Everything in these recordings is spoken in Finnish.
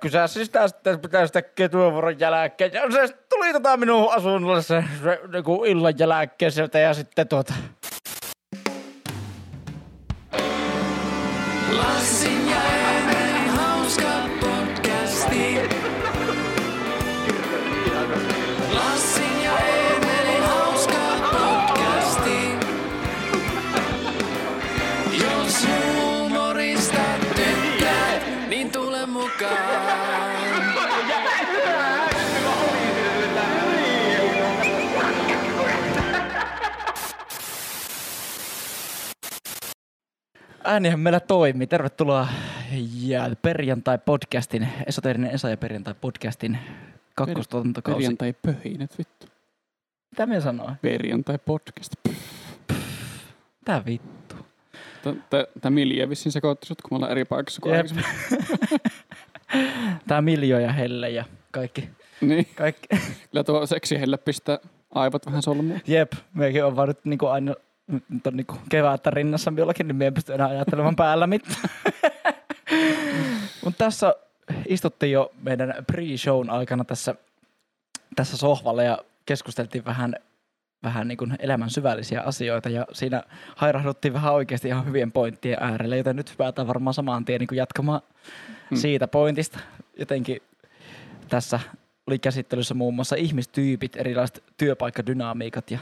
Kyllä siis tästä pitäisi tekee työvuoron jälkeen. Ja se tuli tota minun asunnolle se, se niinku illan jälkeen sieltä ja sitten tuota. Lassin ja Äänihän meillä toimii. Tervetuloa ja perjantai-podcastin, esoterinen Esa ja perjantai-podcastin kakkostuotantokausi. Perjantai pöhinät vittu. Mitä me sanoin? Perjantai podcast. Tää vittu. Tämä Milja vissiin sekoitti sut, kun me ollaan eri paikassa kuin aikaisemmin. Tää Miljo ja Helle ja kaikki. Niin, kaikki. kyllä tuo seksi heillä pistää aivot vähän solmuun. Jep, mekin on vaan nyt niinku aina nyt on niinku kevättä rinnassa jollakin, niin me ei pysty enää ajattelemaan päällä mitään. Mutta tässä istuttiin jo meidän pre-shown aikana tässä, tässä sohvalla ja keskusteltiin vähän, vähän niin kuin elämän syvällisiä asioita ja siinä hairahduttiin vähän oikeasti ihan hyvien pointtien äärelle, joten nyt päätään varmaan samaan tien niin kuin jatkamaan Hmm. siitä pointista. Jotenkin tässä oli käsittelyssä muun muassa ihmistyypit, erilaiset työpaikkadynamiikat ja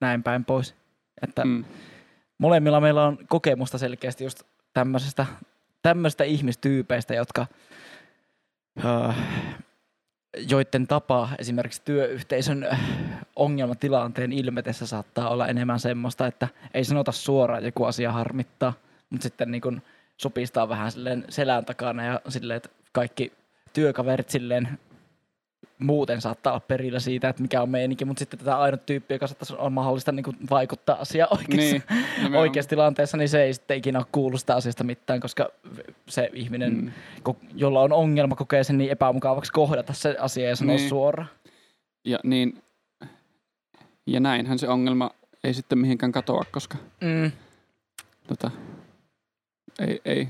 näin päin pois. Että mm. Mm. molemmilla meillä on kokemusta selkeästi just tämmöisestä, tämmöistä ihmistyypeistä, jotka äh, joiden tapa esimerkiksi työyhteisön ongelmatilanteen ilmetessä saattaa olla enemmän semmoista, että ei sanota suoraan, joku asia harmittaa, mutta sitten niin kun supistaa vähän silleen selän takana ja silleen, että kaikki työkaverit silleen muuten saattaa olla perillä siitä, että mikä on meininki, mutta sitten tätä ainut tyyppi, joka on mahdollista niin kuin vaikuttaa asiaan oikeassa, Niin, nimenomaan. oikeassa tilanteessa, niin se ei sitten ikinä ole kuullut sitä asiasta mitään, koska se ihminen, Mm. jolla on ongelma, kokee sen niin epämukavaksi kohdata se asia ja sanoa Niin. niin. suoraan. Ja, niin, ja näinhän se ongelma ei sitten mihinkään katoa, koska Mm. tota, ei, ei,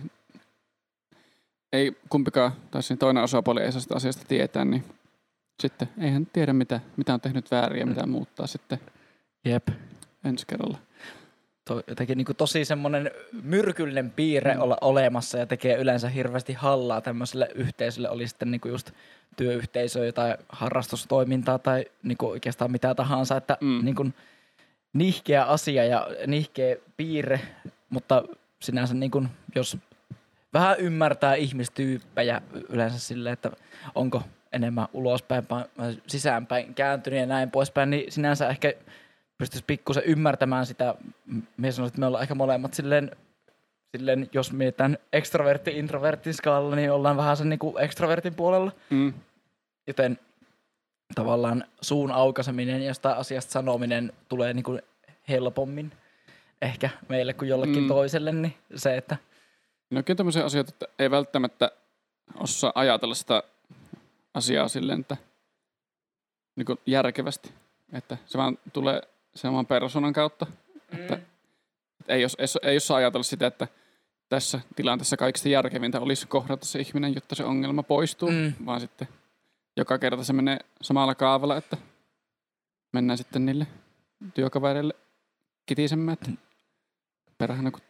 ei kumpikaan, tai toinen osapuoli ei saa sitä asiasta tietää, niin sitten eihän tiedä, mitä, mitä on tehnyt väärin ja mitä muuttaa sitten Jep. ensi kerralla. To, jotenkin niin tosi semmoinen myrkyllinen piirre Mm. olla olemassa ja tekee yleensä hirveästi hallaa tämmöiselle yhteisölle, oli sitten niin just työyhteisöä tai harrastustoimintaa tai niin oikeastaan mitä tahansa, että Mm. niin kuin nihkeä asia ja nihkeä piirre, mutta sinänsä niin kuin, jos vähän ymmärtää ihmistyyppejä yleensä silleen, että onko enemmän ulospäin, sisäänpäin kääntynyt ja näin poispäin, niin sinänsä ehkä pystyisi pikkusen ymmärtämään sitä. Mie sanoisin, että me ollaan ehkä molemmat silleen, silleen jos mietitään extrovertti introvertin skaalalla, niin ollaan vähän sen niin extrovertin puolella. Mm. Joten tavallaan suun aukaiseminen ja jostain asiasta sanominen tulee niin kuin helpommin ehkä meille kuin jollekin Mm. toiselle, niin se, että Ne onkin tämmöisiä asioita, että ei välttämättä osaa ajatella sitä asiaa silleen, että niin kuin järkevästi. Että se vaan tulee sen oman persoonan kautta. Että, että ei, jos, ei, ei osaa ajatella sitä, että tässä tilanteessa kaikista järkevintä olisi kohdata se ihminen, jotta se ongelma poistuu, Mm. vaan sitten joka kerta se menee samalla kaavalla, että mennään sitten niille työkavereille kitisemään, että perhana kuin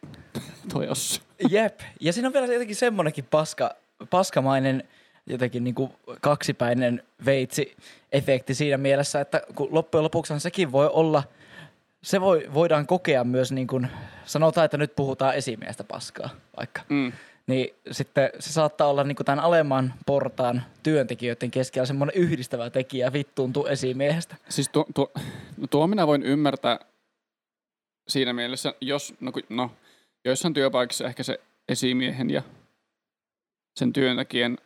toi. Jep. Ja siinä on vielä jotenkin semmoinenkin paska, paskamainen jotenkin niin kuin kaksipäinen veitsi-efekti siinä mielessä, että kun loppujen lopuksi sekin voi olla, se voi, voidaan kokea myös niin kuin, sanotaan, että nyt puhutaan esimiestä paskaa vaikka. Mm. Niin sitten se saattaa olla niin kuin tämän alemman portaan työntekijöiden keskellä semmoinen yhdistävä tekijä vittuuntuu esimiehestä. Siis tuo, tuo, no tuo minä voin ymmärtää siinä mielessä, jos, no, no joissain työpaikassa ehkä se esimiehen ja sen työntekijän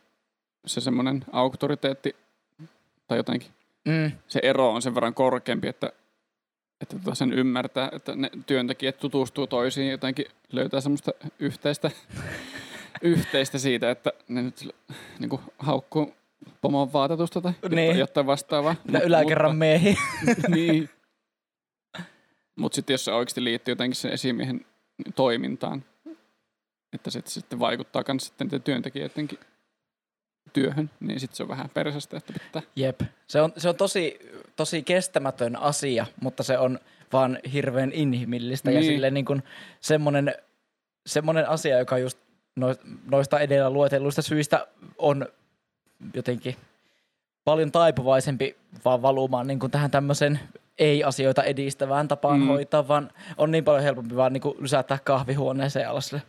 se semmoinen auktoriteetti tai jotenkin Mm. se ero on sen verran korkeampi, että, että tota sen ymmärtää, että ne työntekijät tutustuu toisiin jotenkin löytää semmoista yhteistä, yhteistä siitä, että ne nyt niin kuin, haukkuu pomon vaatetusta tai Niin. jotain vastaavaa. Mitä Mut- yläkerran miehiä. niin. Mutta sitten jos se oikeasti liittyy jotenkin sen esimiehen toimintaan, että se sitten vaikuttaa myös sitten työntekijöidenkin työhön, niin sitten se on vähän persästä, että pitää. Jep. Se on, se on tosi, tosi kestämätön asia, mutta se on vaan hirveän inhimillistä ja Niin. sille niin kuin semmoinen, semmoinen asia, joka just nois- noista edellä luetelluista syistä on jotenkin paljon taipuvaisempi vaan valumaan niin kuin tähän tämmöisen ei-asioita edistävään tapaan Mm. hoitaa, vaan on niin paljon helpompi vaan niin lysätä kahvihuoneeseen alla sille,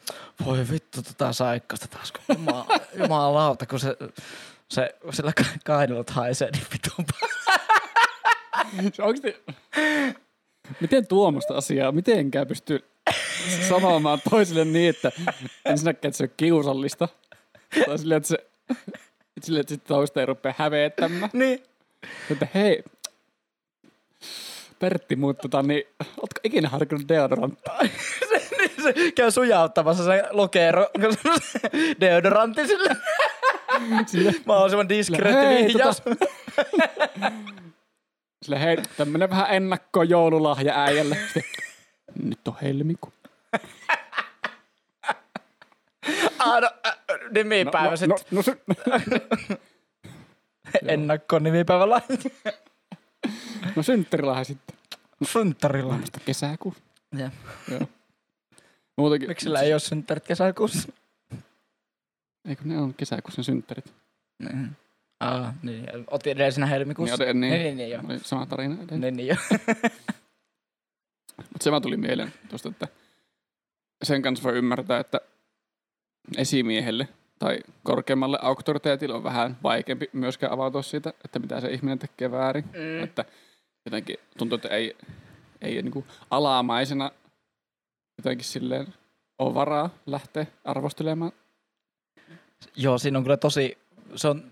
voi vittu tota saikkasta taas, kun jumala, jumalauta, kun se, se sillä ka- kainulut haisee niin vitun Se oikeasti... Miten tuommoista asiaa, mitenkään pystyy sanomaan toisille niin, että ensinnäkään, että se on kiusallista. Tai silleen, että se silleen, että sitten toista ei rupea häveettämään. Niin. Että hei, Pertti, mutta tota, niin, ootko ikinä harkinnut deodoranttia? se käy sujauttamassa se lokero deodorantti sille. Sille, Mahdollisimman diskreetti Hei, vihjaus. tota- sille hei, tämmönen vähän ennakko joululahja äijälle. Nyt on helmikuu. Ah, no, äh, nimipäivä no, sitten. no, no, se, Ennakko nimipäivällä. No synttärilahja sitten. Synttärillä. Vasta kesäkuussa. Ja. Joo. Muutenkin. Miksi sillä ei ole synttärit kesäkuussa? Eikö ne on kesäkuussa ne synttärit? Niin. Ah, niin. Otin edellisenä helmikuussa. Niin, niin, niin, niin, niin, joo. Oli sama tarina edelleen. Niin, niin, joo. Mutta se vaan tuli mieleen tuosta, että sen kanssa voi ymmärtää, että esimiehelle tai korkeammalle auktoriteetille on vähän vaikeampi myöskään avautua siitä, että mitä se ihminen tekee väärin. Mm. Että jotenkin tuntuu, että ei, ei niin alamaisena jotenkin silleen ole varaa lähteä arvostelemaan. Joo, siinä on kyllä tosi, se on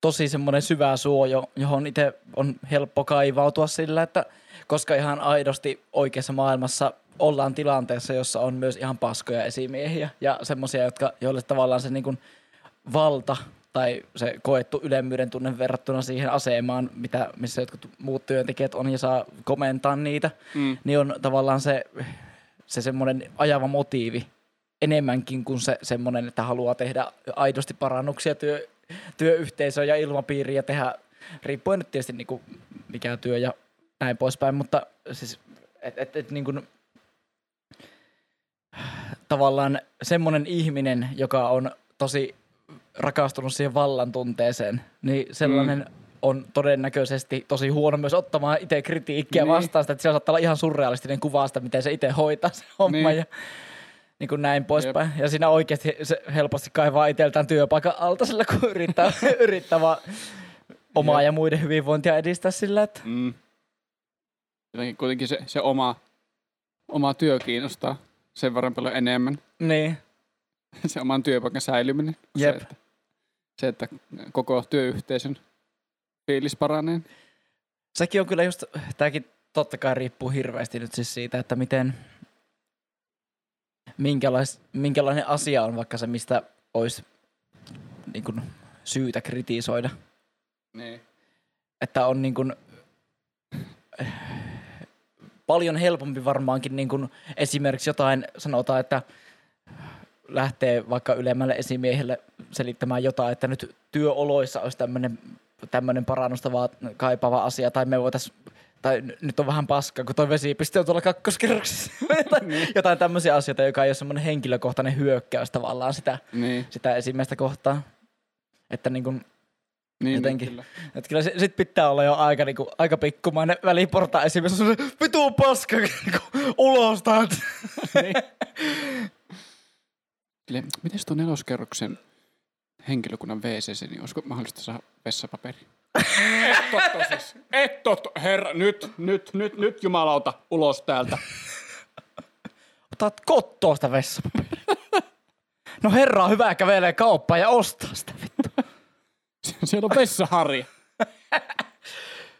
tosi semmoinen syvä suo, jo- johon itse on helppo kaivautua sillä, että koska ihan aidosti oikeassa maailmassa ollaan tilanteessa, jossa on myös ihan paskoja esimiehiä ja semmoisia, jotka, joille tavallaan se niin kuin valta tai se koettu ylemmyyden tunne verrattuna siihen asemaan, mitä, missä jotkut muut työntekijät on ja saa komentaa niitä, Mm. niin on tavallaan se, se semmoinen ajava motiivi enemmänkin kuin se semmoinen, että haluaa tehdä aidosti parannuksia työ, työyhteisöön ja ilmapiiriin ja tehdä, riippuen nyt tietysti niin kuin mikä työ ja näin poispäin, mutta siis et, et, et niin kuin, tavallaan semmoinen ihminen, joka on tosi rakastunut siihen vallan tunteeseen, niin sellainen mm. on todennäköisesti tosi huono myös ottamaan itse kritiikkiä Niin. vastaan sitä, että siellä saattaa olla ihan surrealistinen kuva sitä, miten se itse hoitaa se homma Niin. ja niin kuin näin poispäin. Ja siinä oikeasti se helposti kaivaa itseltään työpaikan alta sillä, kun yrittää, yrittää vaan omaa Jep. ja muiden hyvinvointia edistää sillä, että Mm. Jotenkin kuitenkin se, se oma, oma työ kiinnostaa sen verran paljon enemmän. niin, se oman työpaikan säilyminen. Jep. Se, että, se, että koko työyhteisön fiilis paranee. sekin on kyllä just, tämäkin totta kai riippuu hirveästi nyt siis siitä, että miten, minkälais, minkälainen asia on vaikka se, mistä olisi niin kuin, syytä kritisoida. Niin. Että on niin kuin, paljon helpompi varmaankin niin kuin esimerkiksi jotain, sanotaan, että lähtee vaikka ylemmälle esimiehelle selittämään jotain, että nyt työoloissa olisi tämmöinen tämmöinen parannusta vaan kaipaava asia, tai me voitaisiin tai nyt on vähän paskaa, kun toi vesipiste on tuolla kakkoskerroksessa. jotain, jotain tämmöisiä asioita, joka ei ole semmoinen henkilökohtainen hyökkäys tavallaan sitä, Niin, sitä esimiestä kohtaan. Että niin kuin, niin, Jotenkin. Niin, kyllä. että kyllä sit, sit pitää olla jo aika, niin kuin, aika pikkumainen väliporta esimies. On se vitu paska niin kuin, ulos niin. Silleen, Mites tuon neloskerroksen henkilökunnan WCC, niin olisiko mahdollista saada vessapaperi? Et totta siis. Et totta. Herra, nyt, nyt, nyt, nyt jumalauta, ulos täältä. Otat kottoa sitä vessapaperia. No herra on hyvä kävelee kauppaan ja ostaa sitä vittu. Siellä on vessaharja.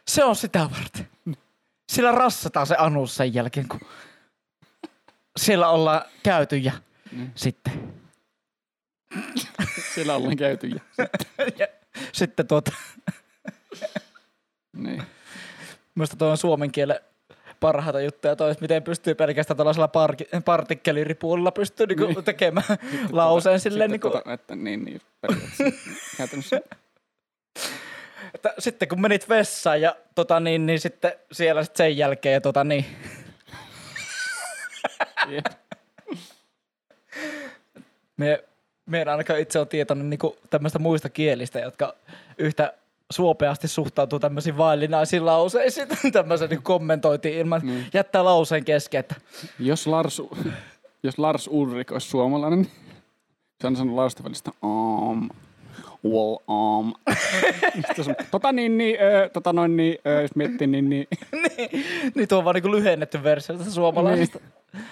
Se on sitä varten. Sillä rassataan se anus sen jälkeen, kun siellä ollaan käyty ja Mm. sitten, Siellä ollaan käyty. Ja, ja sitten tuota, niin. Minusta tuo on suomen kielen parhaita juttuja tois, miten pystyy pelkästään tällaisella parki- partikkeliripuulla pystyy niinku Niin. tekemään Sitten lauseen tota- silleen sitten niinku, tota, että niin, niin, periaatteessa käytännössä. että sitten kun menit vessaan ja tota niin, niin sitten siellä sit sen jälkeen ja tota niin, Jep. me, me en ainakaan itse ole tietoinen niinku tämmöistä muista kielistä, jotka yhtä suopeasti suhtautuu tämmöisiin vaillinaisiin lauseisiin. Tämmöisen niin kommentoitiin ilman, Niin. jättää lauseen kesken, että Jos Lars, jos Lars Ulrik olisi suomalainen, niin se on sanonut lausta välistä um, well, um. Tota niin, niin, ö, tota noin niin, ö, jos miettii, niin, niin. niin, niin tuo on vaan niin lyhennetty versio tästä suomalaisesta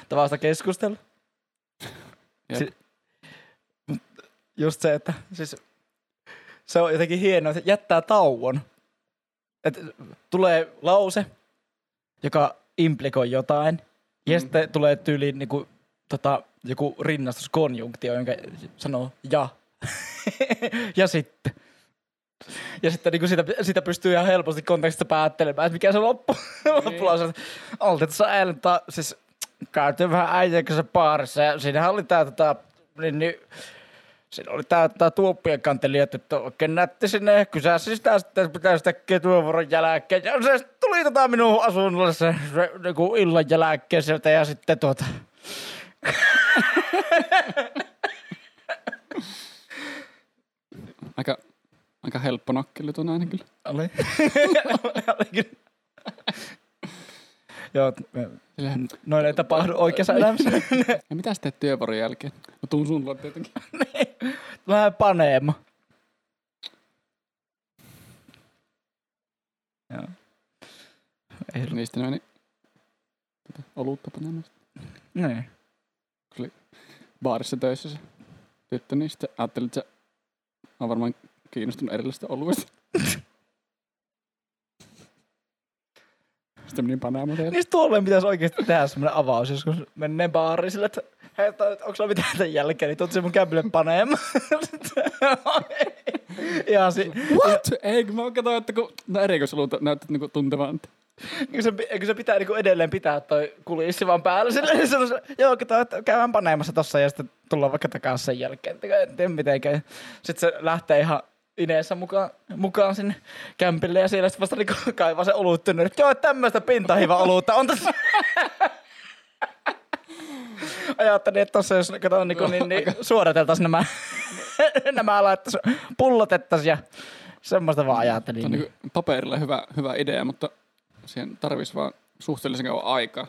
tavasta keskustella. Jep. Si- just se, että siis se on jotenkin hienoa, että jättää tauon. Et tulee lause, joka implikoi jotain, ja Mm. sitten tulee tyyliin niinku, tota, joku rinnastuskonjunktio, jonka sanoo ja. ja sitten. Ja sitten niin sitä, sitä pystyy ihan helposti kontekstista päättelemään, että mikä se loppu, loppulause on. Oltiin tuossa eilen, siis käytiin vähän äijän kanssa baarissa ja siinähän oli tää tota, niin, niin, siinä oli tää, tää tuoppien kantelijat, että oikein nätti sinne, kysäsi sitä sitten, pitäisi tekee työvuoron jälkeen. Ja se tuli tota minun asunnolle se, se niinku illan jälkeen sieltä ja sitten tuota, Aika, aika helppo nokkeli tuon ääni kyllä. oli, oli kyllä. Joo, me- noin ei tapahdu oikeassa elämässä. ja mitä sä teet työvuoron jälkeen? Mä tuun sun luo tietenkin. Vähän paneema. Joo. Ei, Niistä ne meni olutta panemaan. niin. baarissa töissä se tyttö, niin sitten ajattelin, että se on varmaan kiinnostunut erilaisista oluista. Sitten menin panaamaan teille. Niistä tuolle pitäisi oikeasti tehdä semmoinen avaus, joskus menee baariin sille, että hei, onko sulla mitään tämän jälkeen, niin tuut se mun kämpille paneema. Ihan si- What? Ei, kun mä katsoin, että kun no erikoisoluita näyttää niinku tuntevan. Eikö se, eikö se pitää niinku edelleen pitää toi kulissi vaan päällä sille, niin se on se, joo, kato, että käydään paneemassa tossa ja sitten tullaan vaikka takaisin sen jälkeen. En tiedä mitenkään. Sitten se lähtee ihan Ineessä mukaan, mukaan sinne kämpille ja siellä sitten vasta niinku kaivaa se olut tynnyri. Joo, tämmöistä pintahiva olutta on tässä. Ajattelin, että tossa jos kato, niin, niin, niin suoriteltaisiin nämä, nämä laittaisiin, pullotettaisiin ja semmoista vaan ajattelin. Se on niinku paperilla hyvä, hyvä idea, mutta siihen tarvitsisi vaan suhteellisen kauan aikaa,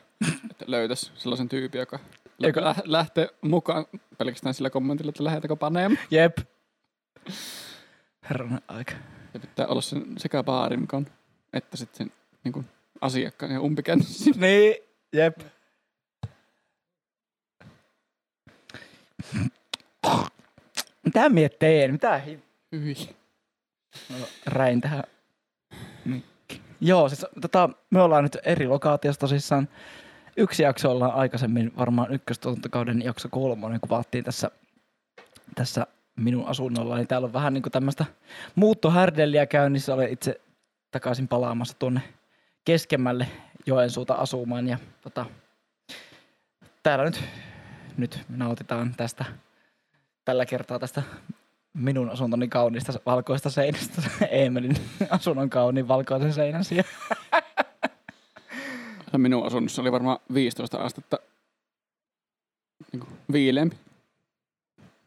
että löytäisi sellaisen tyypin, joka lä- lähtee mukaan pelkästään sillä kommentilla, että lähetäkö paneemaan. Jep. Herran aika. Ja pitää olla sen sekä baarimkon että sitten sen niin kuin asiakkaan ja umpikännissä. Niin, jep. Mitä mie teen? Mitä hi... Hyi. Räin tähän mikki. Joo, siis tota, me ollaan nyt eri lokaatiossa tosissaan. Yksi jakso ollaan aikaisemmin, varmaan ykköstuotantokauden jakso kolmonen, kuvattiin tässä, tässä minun asunnolla. Niin täällä on vähän niin tämmöistä muuttohärdelliä käynnissä. Olen itse takaisin palaamassa tuonne keskemmälle Joensuuta asumaan. Ja tota, täällä nyt, nyt nautitaan tästä tällä kertaa tästä minun asuntoni kauniista valkoista seinästä. Eemelin asunnon kauniin valkoisen seinän sijaan. Minun asunnossa oli varmaan 15 astetta niin viileämpi.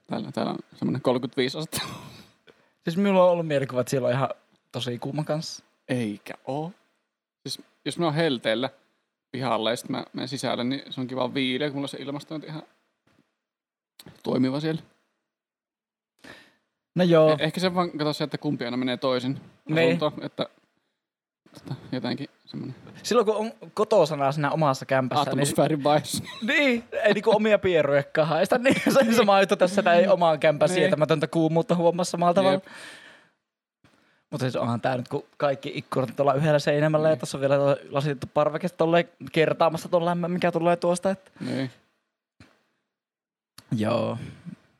Täällä, täällä on semmoinen 35 astetta. Siis minulla on ollut mielikuva, että siellä on ihan tosi kuuma kanssa. Eikä oo. Siis jos mä oon helteellä pihalla ja sitten mä menen sisälle, niin se on kiva viileä, kun mulla se ilmastointi ihan toimiva siellä. No joo, Eh- Ehkä se vaan kato se, että kumpi aina menee toisin Niin. asuntoon, että, että jotenkin semmoinen silloin kun on kotosana siinä omassa kämpässä, niin, atmosfäärin vaihdos. niin, ei niinku omia pieruja haista, niin se on sama juttu tässä, ei omaan kämpään Niin. sietämätöntä kuumuutta huomassa samalla tavalla. Jep. Mutta siis onhan tää nyt, kun kaikki ikkunat tuolla yhdellä seinämällä ja Niin. tuossa on vielä lasitettu parveke tolleen kertaamassa tuon lämmön, mikä tulee tuosta. Että Niin. Joo.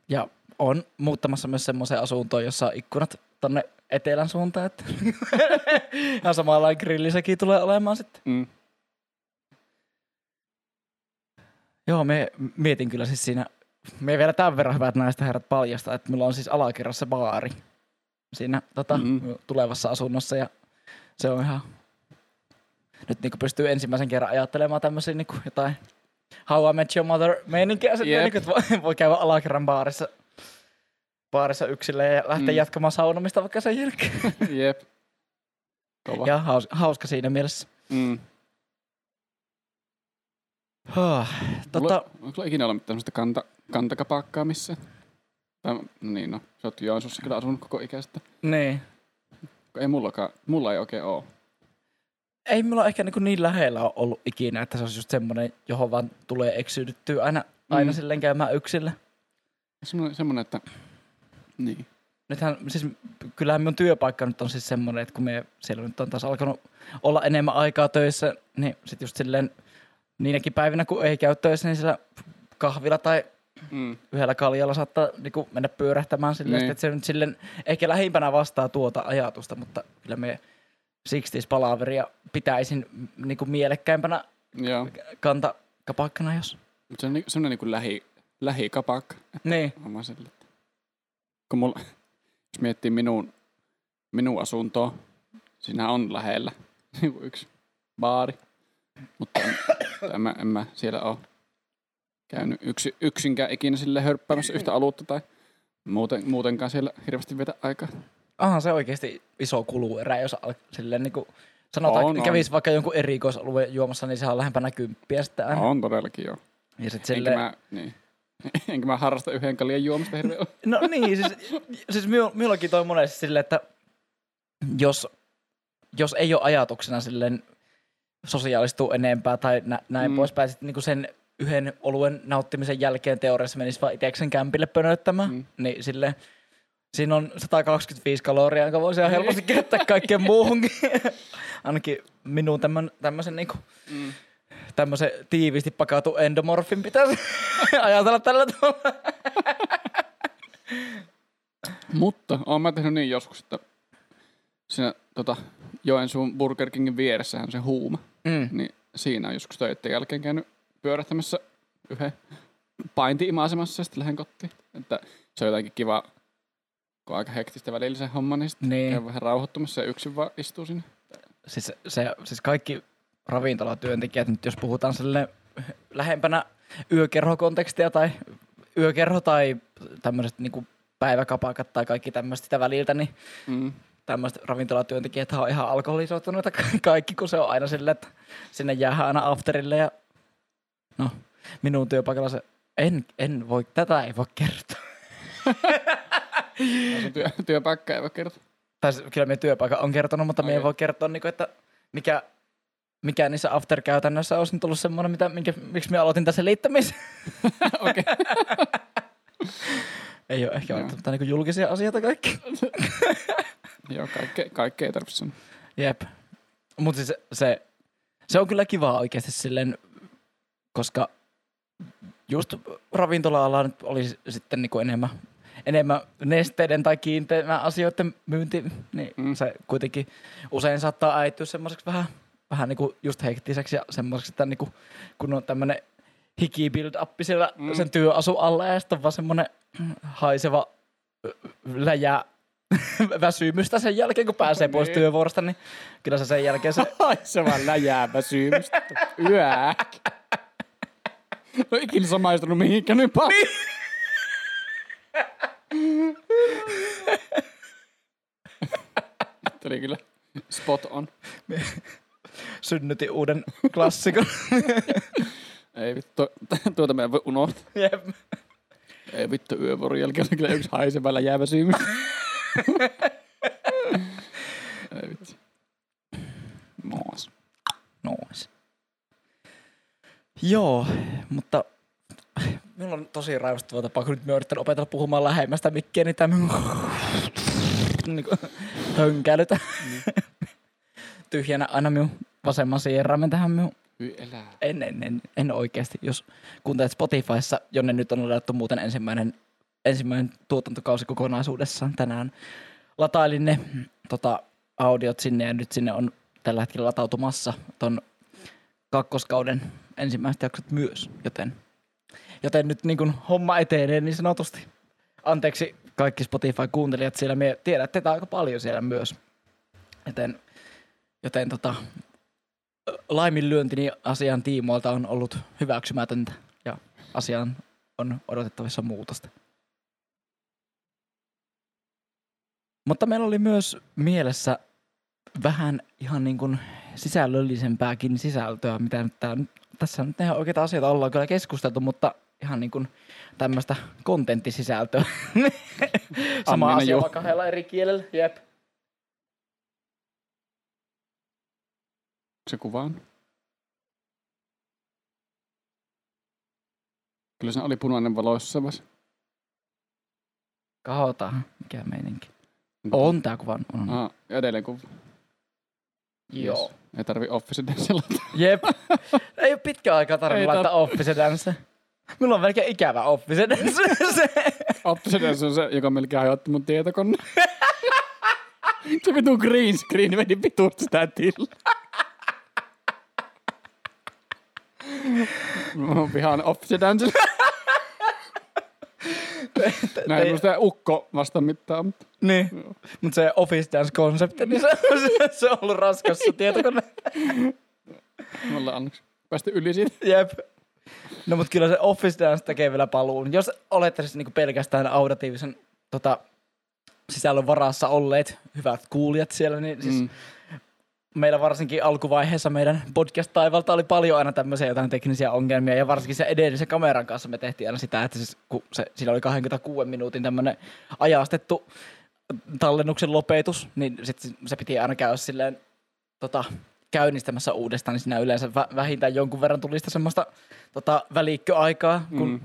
Ja on muuttamassa myös semmoiseen asuntoon, jossa ikkunat tonne etelän suuntaan. Että ihan samanlainen grilli sekin tulee olemaan sitten. Mm. Joo, me mietin kyllä siis siinä, me vielä tämän verran hyvät näistä herrat paljasta, että mulla on siis alakerrassa baari siinä tota, Mhm. mm-hmm. tulevassa asunnossa ja se on ihan, nyt niin pystyy ensimmäisen kerran ajattelemaan tämmöisiä niin jotain How I Met Your Mother meininkiä, sitten, Jep. niin että voi, voi käydä alakerran baarissa, baarissa yksilleen ja lähteä Mm. jatkamaan saunomista vaikka sen jälkeen. Jep. Kova. ja haus, hauska siinä mielessä. Mm. Huh. Tota... Onko sulla ikinä ollut tämmöistä kanta, kantakapakkaa missään? Tai, niin no, sä oot Joensuussa kyllä asunut koko ikäistä. niin. Ei mullakaan, mulla ei oikein oo. Ei mulla ehkä niin, niin lähellä ole ollut ikinä, että se olisi just semmoinen, johon vaan tulee eksydyttyä aina, aina Mm. silleen käymään yksillä. Semmoinen, semmoinen että... Niin. Nythän siis kyllähän minun työpaikka nyt on siis semmoinen, että kun me siellä nyt on taas alkanut olla enemmän aikaa töissä, niin sitten just silleen niinäkin päivinä, kun ei käy töissä, niin siellä kahvilla tai Mm. yhdellä kaljalla saattaa niinku mennä pyörähtämään silleen, Niin. että se nyt silleen ehkä lähimpänä vastaa tuota ajatusta, mutta kyllä me 60 palaveria pitäisin niinku mielekkäimpänä Joo. kanta kapakkana, jos. Se on ni- semmoinen niinku lähi, lähikapakka. Niin. Oma sille. Kun mulla, jos miettii minun, minun asuntoa, siinä on lähellä niinku yksi baari. Mutta en, en, mä, en mä siellä ole käynyt yksi, yksinkään ikinä sille hörppäämässä yhtä aluutta tai muuten, muutenkaan siellä hirveästi vietä aikaa. Onhan se oikeasti iso kuluerä, jos al- silleen niinku sanotaan, On, on, on. kävisi vaikka jonkun erikoisalueen juomassa, niin sehän on lähempänä kymppiä aina. On todellakin joo. Ja sit Enkä silleen, mä, niin. Enkä mä harrasta yhden kaljan juomista hirveän. No niin, siis, siis minu- minullakin toi monesti silleen, että jos, jos ei ole ajatuksena silleen sosiaalistua enempää tai nä, näin Mm. poispäin, sitten niinku sen yhden oluen nauttimisen jälkeen teoriassa menisi vaan itseksen kämpille pönöttämään, Mm. niin silleen siinä on 125 kaloria, jonka voisi ihan Niin. helposti käyttää kaikkeen muuhunkin. Ainakin minun tämmön, tämmöisen niinku, Mm. Tämmöisen tiiviisti pakatun endomorfin pitäisi ajatella tällä tavalla. Mutta oon mä tehnyt niin joskus, että siinä tota, Joensuun Burger Kingin vieressähän se huuma. Mm. Niin siinä on joskus töiden jälkeen käynyt pyörähtämässä yhden painti-imaisemassa ja sitten lähden kotiin. Että se on jotenkin kiva, kun on aika hektistä välillä se homma, niin sitten Niin. vähän rauhoittumassa ja yksin vaan istuu sinne. siis, se, siis kaikki ravintolatyöntekijät, nyt jos puhutaan sille lähempänä yökerhokontekstia tai yökerho tai tämmöiset niinku päiväkapakat tai kaikki tämmöistä sitä väliltä, niin Mm. tämmöiset ravintolatyöntekijät on ihan alkoholisoituneita ka- kaikki, kun se on aina silleen, että sinne jäähän aina afterille ja no, minun työpaikalla se, en, en voi, tätä ei voi kertoa. Sun työ, työpaikka ei voi kertoa. Tai kyllä meidän työpaikka on kertonut, mutta okay. me ei voi kertoa, niin kuin, että mikä, mikä niissä after-käytännöissä olisi nyt ollut semmoinen, mitä, minkä, miksi me aloitin tässä liittämisen. Okei. ei ole ehkä Joo. välttämättä niin julkisia asioita kaikki. Joo, kaikkea, kaikkea ei tarvitse sanoa. Jep. Mutta siis se, se on kyllä kivaa oikeasti silleen, koska just ravintola-ala nyt oli sitten niinku enemmän, enemmän nesteiden tai kiinteämmän asioiden myynti, niin mm. se kuitenkin usein saattaa äityä semmoiseksi vähän, vähän niinku just hektiseksi ja semmoiseksi, että niinku, kun on tämmöinen hiki build up siellä Mm. sen työasu alla ja sitten on vaan semmoinen haiseva läjä väsymystä sen jälkeen, kun pääsee pois Niin. työvuorosta, niin kyllä se sen jälkeen se Ai se vaan läjää väsymystä. Yää. No ikinä samaistunut mihinkään niin paljon. Niin. Tuli kyllä spot on. Synnytin uuden klassikon. Ei vittu, tuota me voi unohtaa. Jep. Ei vittu, yövuoron jälkeen oli kyllä yksi haiseva läjää väsymys. ei vittu. Moos. Nois. Joo, mutta minulla on tosi raivostavaa tapaa, kun nyt mä yritän opetella puhumaan lähemmästä mikkiä, niin tämä niin hönkäilytä. Tyhjänä aina minun vasemman sieraimen tähän minun. En, en, en, en oikeasti. Jos kuuntelet Spotifyssa, jonne nyt on ladattu muuten ensimmäinen, ensimmäinen tuotantokausi kokonaisuudessaan tänään, latailin ne tota, audiot sinne ja nyt sinne on tällä hetkellä latautumassa ton kakkoskauden ensimmäiset jaksot myös, joten Joten nyt niin kuin homma etenee niin sanotusti. Anteeksi kaikki Spotify-kuuntelijat siellä, me tiedätte aika paljon siellä myös. Joten, joten tota, laiminlyöntini asian tiimoilta on ollut hyväksymätöntä ja asiaan on odotettavissa muutosta. Mutta meillä oli myös mielessä vähän ihan niin kuin sisällöllisempääkin sisältöä, mitä nyt tää, tässä nyt ihan oikeita asioita ollaan kyllä keskusteltu, mutta ihan niin kuin tämmöistä kontenttisisältöä. Sama Amminen asia vaan kahdella eri kielellä, jep. Se kuva on. Kyllä se oli punainen valo jossain vaiheessa. Katsotaan, mikä meininki. On tää kuva. On. Ah, ja edelleen kuva. Joo. Ei tarvi Office selata. Jep. Ei ole pitkä aikaa Ei tarvinnut laittaa Office Dance. Minulla on melkein ikävä Office Dance. Office Dance on se, joka melkein hajotti mun tietokone. se vitu green screen meni vitusti sitä tilaa. Oon vihaan Office Dance. Näin ei- mun sitä ukko vasta mittaa, mutta niin. Mutta se Office Dance-konsepti, niin se, se, se on ollut raskas se tietokone. me ollaan onneksi päästy yli siitä. Jep. No mutta kyllä se Office Dance tekee vielä paluun. Jos olette siis niinku pelkästään auditiivisen tota, sisällön varassa olleet hyvät kuulijat siellä, niin siis mm. Meillä varsinkin alkuvaiheessa meidän podcast-taivalta oli paljon aina tämmöisiä jotain teknisiä ongelmia ja varsinkin se edellisen kameran kanssa me tehtiin aina sitä, että siis, kun se, siinä oli 26 minuutin tämmöinen ajastettu tallennuksen lopetus, niin sit se piti aina käydä silleen tota, käynnistämässä uudestaan, niin siinä yleensä vä- vähintään jonkun verran tuli sitä semmoista tota, välikköaikaa, kun Mm.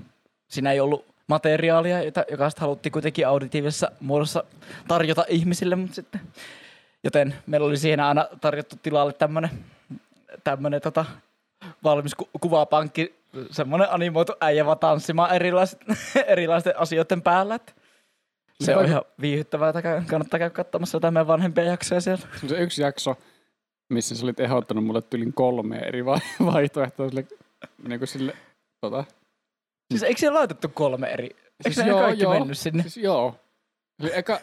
siinä ei ollut materiaalia, jota, joka sitten haluttiin kuitenkin auditiivisessa muodossa tarjota ihmisille, mutta sitten, joten meillä oli siihen aina tarjottu tilalle tämmönen tota, valmis ku- kuvapankki, semmoinen animoitu äijä vaan tanssimaan erilaiset, erilaisten asioiden päällä, että se on ihan viihyttävää, kannattaa käydä katsomassa jotain meidän vanhempia jaksoja siellä. Se yksi jakso, missä sä olit ehdottanut mulle tylin kolme eri vai- vaihtoehtoa sille, niin kuin sille tota, Siis eikö siellä laitettu kolme eri? Eikö Siis joo, kaikki joo. mennyt sinne? Siis joo. Eli eka,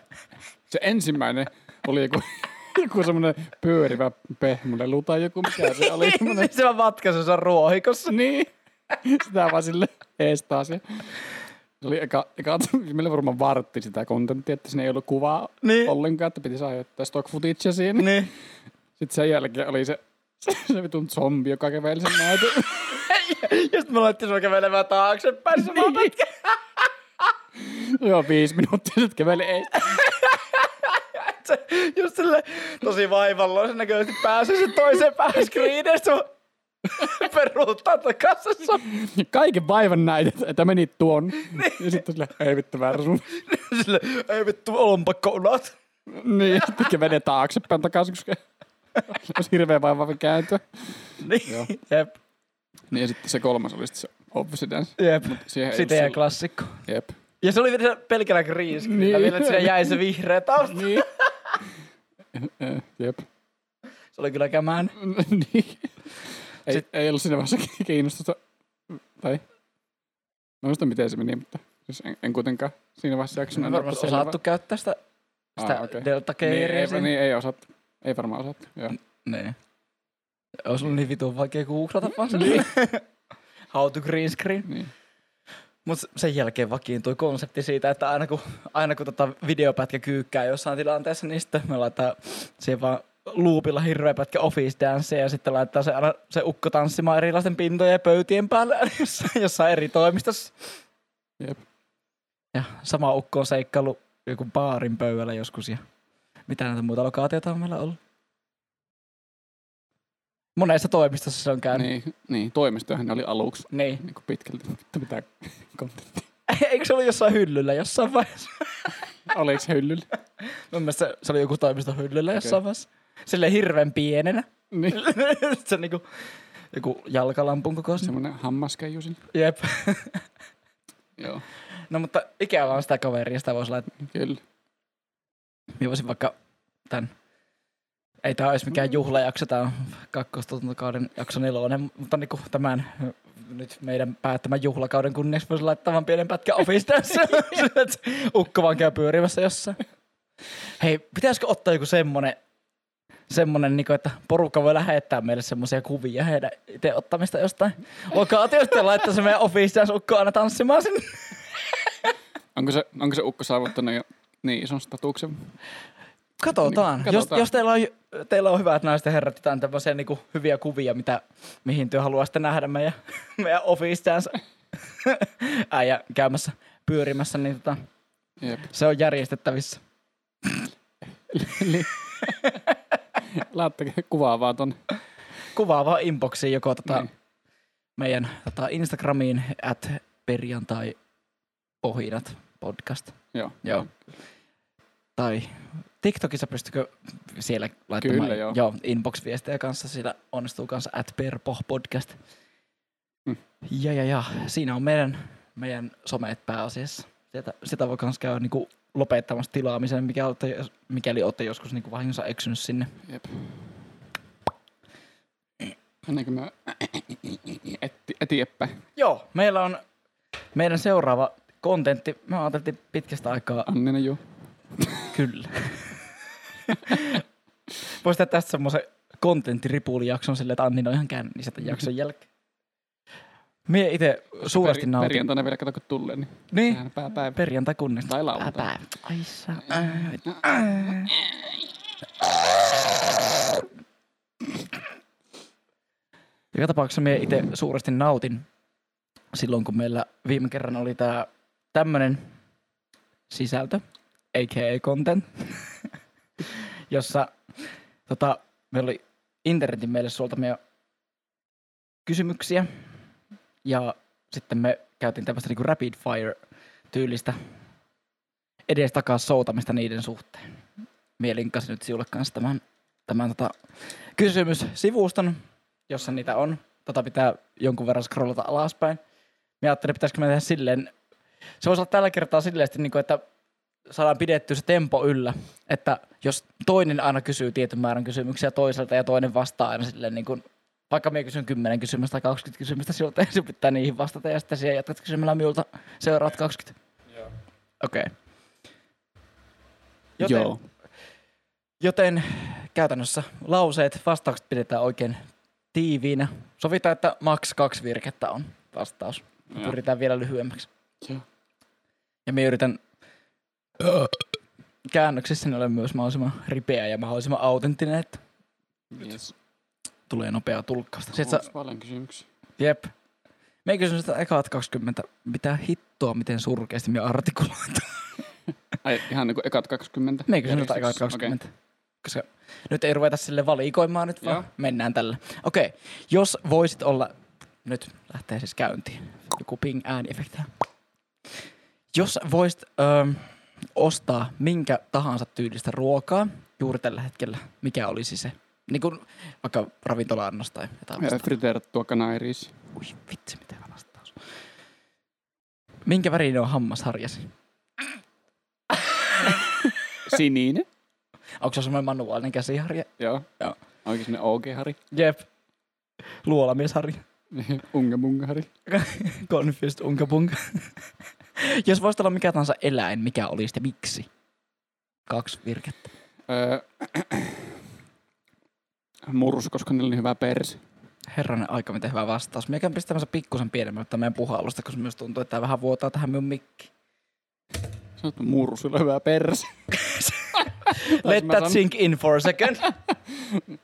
se ensimmäinen oli joku, joku semmoinen pyörivä pehmonen tai joku, mikä se oli semmoinen. se vaan matkassa, se on ruohikossa. niin. Sitä vaan sille ees taas. Ja se oli eka, eka meillä varmaan vartti sitä kontenttia, että siinä ei ollut kuvaa Niin. ollenkaan, että piti saada jotain stock footagea siinä. Niin. Sitten sen jälkeen oli se, se, se vitun zombi, joka käveli sen näytön. Ja sitten me laitettiin sua kävelemään taaksepäin. Se pätkä. Joo, viisi minuuttia sitten käveli ei. Se just sille tosi vaivalloisen näköisesti pääsi sen toiseen päähän screenistä. Peruuttaa takaisin. Kaiken vaivan näitä, että menit tuon. Ja sitten sille, ei vittu väärä sun. Sille, ei vittu, lompakko unat. Niin, sitten kävelee taaksepäin takaisin, koska olisi hirveä vaiva kääntyä. Niin, Joo. jep, Niin ja sitten se kolmas oli sitten se Office Dance. jep. Sitä sillä- klassikko. Jep. Ja se oli vielä pelkällä green Niin. vielä, että siinä jäi se vihreä tausta. Niin. Eh, Jep. Se oli kyllä kämään. niin. Ei, Sit- ei ollut siinä vaiheessa kiinnostusta. Tai... Mä muista miten se meni, mutta siis en, en kuitenkaan siinä vaiheessa jaksanut. Varmasti osattu käyttää sitä, sitä Ah, okei. delta Niin, keiriä ei, niin, ei osattu. Ei varmaan osattu. Joo. Niin. Olisi ollut niin vitun vaikea googlata vaan niin. How to green screen. Niin. Mutta sen jälkeen vakiintui konsepti siitä, että aina kun, aina kun tota videopätkä kyykkää jossain tilanteessa, niin sitten me laitetaan siihen vaan loopilla hirveä pätkä office dance ja sitten laittaa se, aina, se ukko tanssimaan erilaisten pintojen ja pöytien päällä jossain, jossain eri toimistossa. Jep. Ja sama ukko on seikkailu joku baarin pöydällä joskus ja mitä näitä muuta lokaatioita on meillä ollut. Monessa toimistossa se on käynyt. Niin, niin, toimistohan ne oli aluksi Niin. niin kuin pitkälti. Vittu mitä kontenttia. Eikö se ollut jossain hyllyllä jossain vaiheessa? Oliko se hyllyllä? Mun mielestä se, se oli joku toimisto hyllyllä jossain vaiheessa. Silleen hirveän pienenä. Niin. se on niinku joku jalkalampun kokoinen. Semmoinen hammaskeiju sillä. Jep. Joo, No mutta ikävä on sitä kaveria, sitä voisi laittaa. kyllä. Mä voisin vaikka tämän Ei tämä olisi mikään juhlajakso, tämä on kakkostuotantokauden jakso nelonen, mutta niin kuin tämän nyt meidän päättämän juhlakauden kunniaksi voisi laittaa vaan pienen pätkän Office tässä. Ukko vaan käy pyörimässä jossain. Hei, pitäisikö ottaa joku semmonen, semmonen, niin että porukka voi lähettää meille semmoisia kuvia heidän itse ottamista jostain lokaatiosta ja laittaa se meidän Office ukko aina tanssimaan sinne. Onko se, onko se ukko saavuttanut jo niin ison statuksen? Katsotaan. Niin, Jos, katsotaan. jos teillä, on, teillä on hyvät naiset ja herrat, jotain tämmöisiä niin hyviä kuvia, mitä, mihin työ haluaisitte nähdä meidän, meidän Office Dance äijä käymässä pyörimässä, niin tota, Jep. se on järjestettävissä. Laittakaa kuvaa vaan ton. Kuvaa vaan inboxiin joko tota, Niin. meidän tota Instagramiin at perjantai ohinat podcast. Joo. Joo. Tai TikTokissa pystykö siellä laittamaan Kyllä, joo. joo, inbox-viestejä kanssa. Siellä onnistuu kanssa at perpo podcast. Mm. Ja, ja, ja. Siinä on meidän, meidän someet pääasiassa. Sieltä, sitä voi myös käydä niinku lopettamassa tilaamisen, mikä olette, mikäli olette joskus niinku vahingossa eksynyt sinne. Jep. Ennen kuin eteenpäin. Joo, meillä on meidän seuraava kontentti. Me ajateltiin pitkästä aikaa Anninen juu. Kyllä. Voisi tehdä tästä semmoisen kontenttiripuli-jakson silleen, että Anni on ihan kännissä tämän jakson jälkeen. Mie itse suuresti Peri- nautin. Perjantaina vielä kato kun tulee, niin Niin, pääpäivä. perjantai kunnista. Tai lauantai. Päivä. Ai sä. Joka tapauksessa mie itse suuresti nautin silloin, kun meillä viime kerran oli tää tämmönen sisältö, a.k.a. content, jossa tota, meillä oli internetin meille suoltamia kysymyksiä ja sitten me käytiin tämmöistä niinku rapid fire tyylistä edestakas soutamista niiden suhteen. Mie linkkasin nyt sinulle kanssa tämän, tämän tota, kysymyssivuston, jossa niitä on. Tota pitää jonkun verran scrollata alaspäin. Mä ajattelin, pitäisikö me tehdä silleen, se voisi olla tällä kertaa silleen, niin kuin, että saadaan pidettyä se tempo yllä, että jos toinen aina kysyy tietyn määrän kysymyksiä toiselta ja toinen vastaa aina silleen niin kuin, vaikka minä kysyn 10 kysymystä tai 20 kysymystä siltä, ja sinun pitää niihin vastata ja sitten siihen jatkat kysymällä minulta seuraat 20. Okei. Okay. Joten, Joo. joten käytännössä lauseet, vastaukset pidetään oikein tiiviinä. Sovitaan, että maks kaksi virkettä on vastaus. Joo. Pyritään vielä lyhyemmäksi. Joo. Ja minä yritän käännöksissä ole myös mahdollisimman ripeä ja mahdollisimman autenttinen, että Yes. tulee nopeaa tulkkausta. Onks sä, paljon kysymyksiä? jep. Me ei sitä ekaat 20. Mitä hittoa, miten surkeasti me artikuloitu. Ai ihan niinku ekat 20. Me ei kysyn sitä ekaat järjestyksessä. 20. Koska nyt ei ruveta sille valikoimaan nyt, vaan Joo. mennään tällä. Okei, okay. jos voisit olla, nyt lähtee siis käyntiin, joku ping ääniefekti. Jos voisit öö, ostaa minkä tahansa tyylistä ruokaa juuri tällä hetkellä, mikä olisi se? Niin kuin vaikka ravintola-annos tai jotain vastaavaa. Friteerattua kanariis. Ui vitsi, mitä vastaus. Minkä värinen on hammasharjasi? Sininen. Onko se semmoinen manuaalinen käsiharja? Joo. Joo. Onkin sinne OG-hari. Jep. Luolamiesharja. Unga-munga-hari. Confused unka punka. Jos voisit olla mikä tahansa eläin, mikä olisi ja miksi? Kaksi virkettä. Öö, murus, koska niillä on niin hyvä perse. Herranen aika, miten hyvä vastaus. Mikä pistää tämmöisen pikkusen pienemmältä meidän puhallusta, koska myös tuntuu, että tämä vähän vuotaa tähän minun mikki. Sanottu murus, sillä on hyvä perse. Let that sanon? sink in for a second.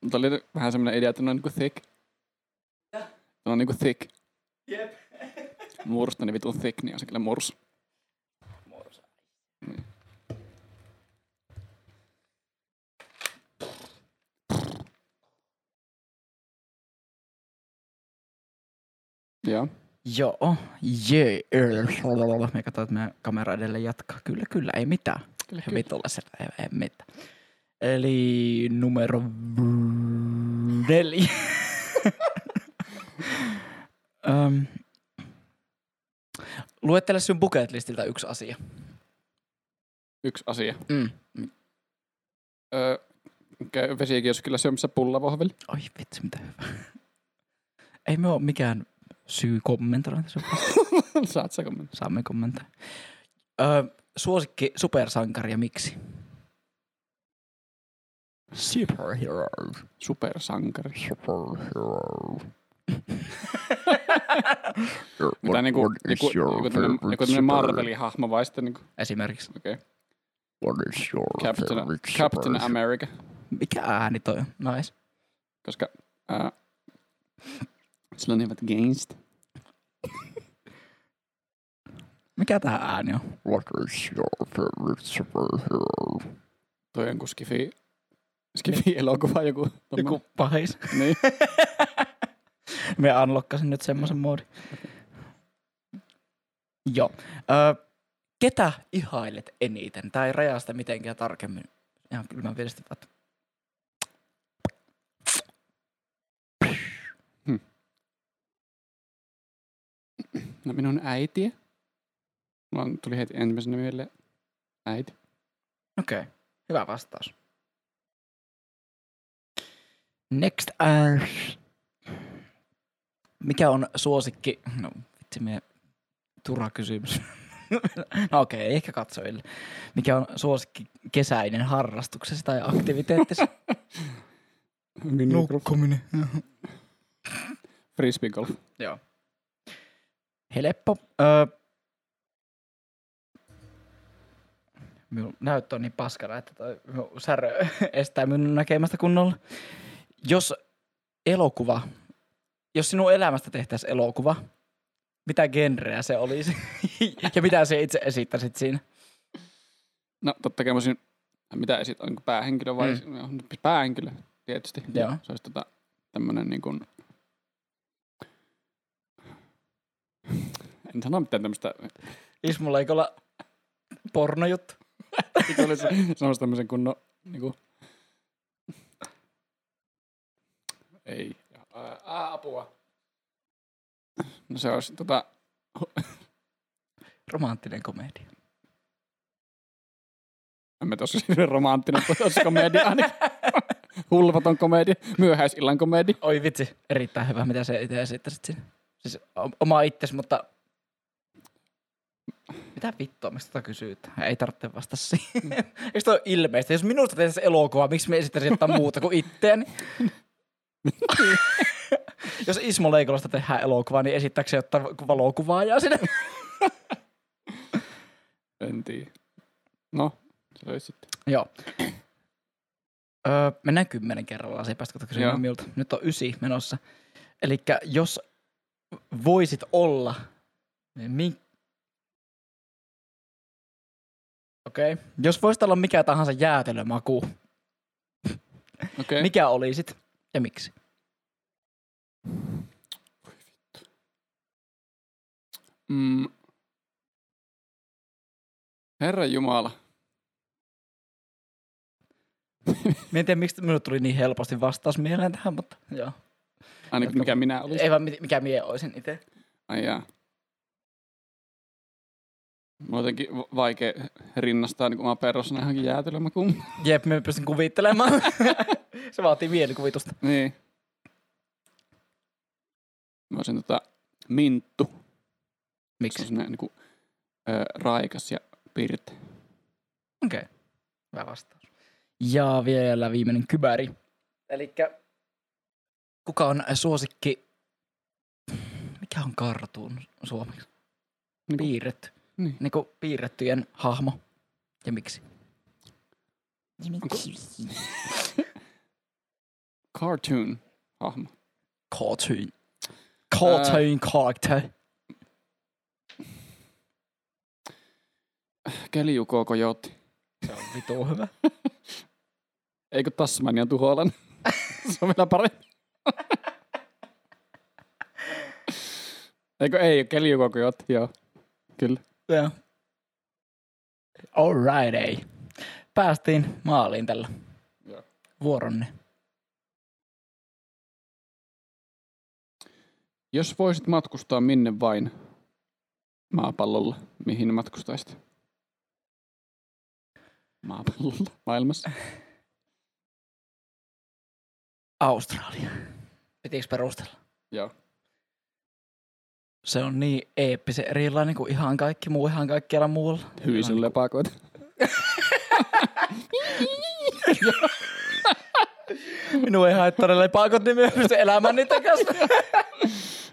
Mutta oli vähän semmoinen idea, että ne on niinku thick. Ne on niinku thick. Jep. Murusta niin vitun thick, niin on se kyllä murus. Joo. Joo, jee. Me katsotaan, että meidän kamera edelleen jatkaa. Kyllä, kyllä, ei mitään. Kyllä, Hyvin tulla se, ei, ei mitään. Eli numero neljä. Öm, luettele sun bucket listiltä yksi asia. Yksi asia. Mm. öö, käy vesikioskilla syömässä pullavohveli. Oi vitsi, mitä hyvä. Ei me ole mikään syy kommentoida. Saat sä kommentoida? Saamme kommentoida. Öö, suosikki supersankari ja miksi? Superhero. Supersankari. Superhero. Mitä niinku, what is niinku, your niinku tämmönen, favorite niinku Marvelin hahmo vai sitten niinku, Esimerkiksi. okei. Okay. What is your Captain, favorite Captain super- America. Mikä ääni toi on? Nice. Koska ää, sillä on hyvät gangsta. Mikä tää ääni on? What is your favorite superhero? Toi on kun skifi, skifi elokuva joku. tommonen. Joku pahis. Niin. Me unlockasin nyt semmoisen moodin. Joo. Ö, ketä ihailet eniten? Tai rajaa sitä mitenkään tarkemmin. Ihan kylmän viesti vaan. No minun äitiä. Mulla tuli heti ensimmäisenä mieleen äiti. Okei. Okay. Hyvä vastaus. Next. Äh, mikä on suosikki? No, vitsi, me turha kysymys. no okei, okay, ehkä katsojille. Mikä on suosikki kesäinen harrastuksesi tai aktiviteettisi? Nukkuminen. Frisbee golf. Joo. Helppo. Öö, minun näyttö on niin paskana, että toi särö estää minun näkemästä kunnolla. Jos elokuva, jos sinun elämästä tehtäisiin elokuva, mitä genreä se olisi? ja mitä se itse esittäisit siinä? No totta kai mä olisin, mitä esit, onko päähenkilö vai Mm. no, päähenkilö tietysti. Joo. Se olisi tota, tämmönen niin kuin, en sano mitään tämmöistä, Ismulla eikö olla pornojuttu? eikö olisi semmoista tämmöisen kunnon niin kuin, ei, ää, ää, apua. No se olisi tota, Romanttinen komedia. en mä tossa hirveän romanttinen, tuossa komedia ainakin. Hulvaton komedia, myöhäisillan komedia. Oi vitsi, erittäin hyvä, mitä se itse esittäisit siinä. Siis oma itsesi, mutta... Mitä vittua, mistä tota kysyt? Ei tarvitse vastata siihen. Eikö toi ole ilmeistä? Jos minusta tehtäisiin elokuva, miksi me esittäisin jotain muuta kuin itteeni? Jos Ismo Leikolosta tehdään elokuva, niin esittääkö se jotain valokuvaajaa sinne? En tiedä. No, se olisi sitten. Joo. Öö, mennään kymmenen kerralla Joo. kysyin miltä. Nyt on ysi menossa. Eli jos voisit olla, niin mi... Okei. Okay. Jos voisit olla mikä tahansa jäätelömaku. Okay. mikä olisit ja miksi? Mm. Herra Jumala. Mä en tiedä, miksi minulle tuli niin helposti vastaus mieleen tähän, mutta joo. Ainakin mikä minä olisin. Ei vaan mikä mie olisin itse. Ai jaa. Mulla on jotenkin va- vaikea rinnastaa niin oma persoona johonkin jäätelömakuun. Jep, me pystyn kuvittelemaan. Se vaatii mielikuvitusta. niin. Mä olisin tota minttu. Se Miksi? on semmonen niinku ö, raikas ja pirte. Okei. Okay. Hyvä vastaus. Ja vielä viimeinen kybäri. Eli kuka on suosikki... Mikä on kartuun suomeksi? Niinku- Piirretty. Niin. Niin kuin piirrettyjen hahmo. Ja miksi? Cartoon hahmo. Cartoon. Cartoon character. Keliuko kojotti. Se on vitu hyvä. Eikö Tasmanian tuholan? Se on vielä parempi. Eikö ei, keliuko kojotti, joo. Kyllä. Joo. Alright, ei. Päästiin maaliin tällä. Joo. Vuoronne. Jos voisit matkustaa minne vain maapallolla, mihin matkustaisit? Maapallolla, maailmassa. Australia. Pitikö perustella? Joo. Se on niin eeppisen erilainen kuin ihan kaikki muu, ihan kaikkialla muualla. Hyisen lepakoita. Minun ei haittaa ne lepakot, niin minä pystyn elämään niitä kanssa.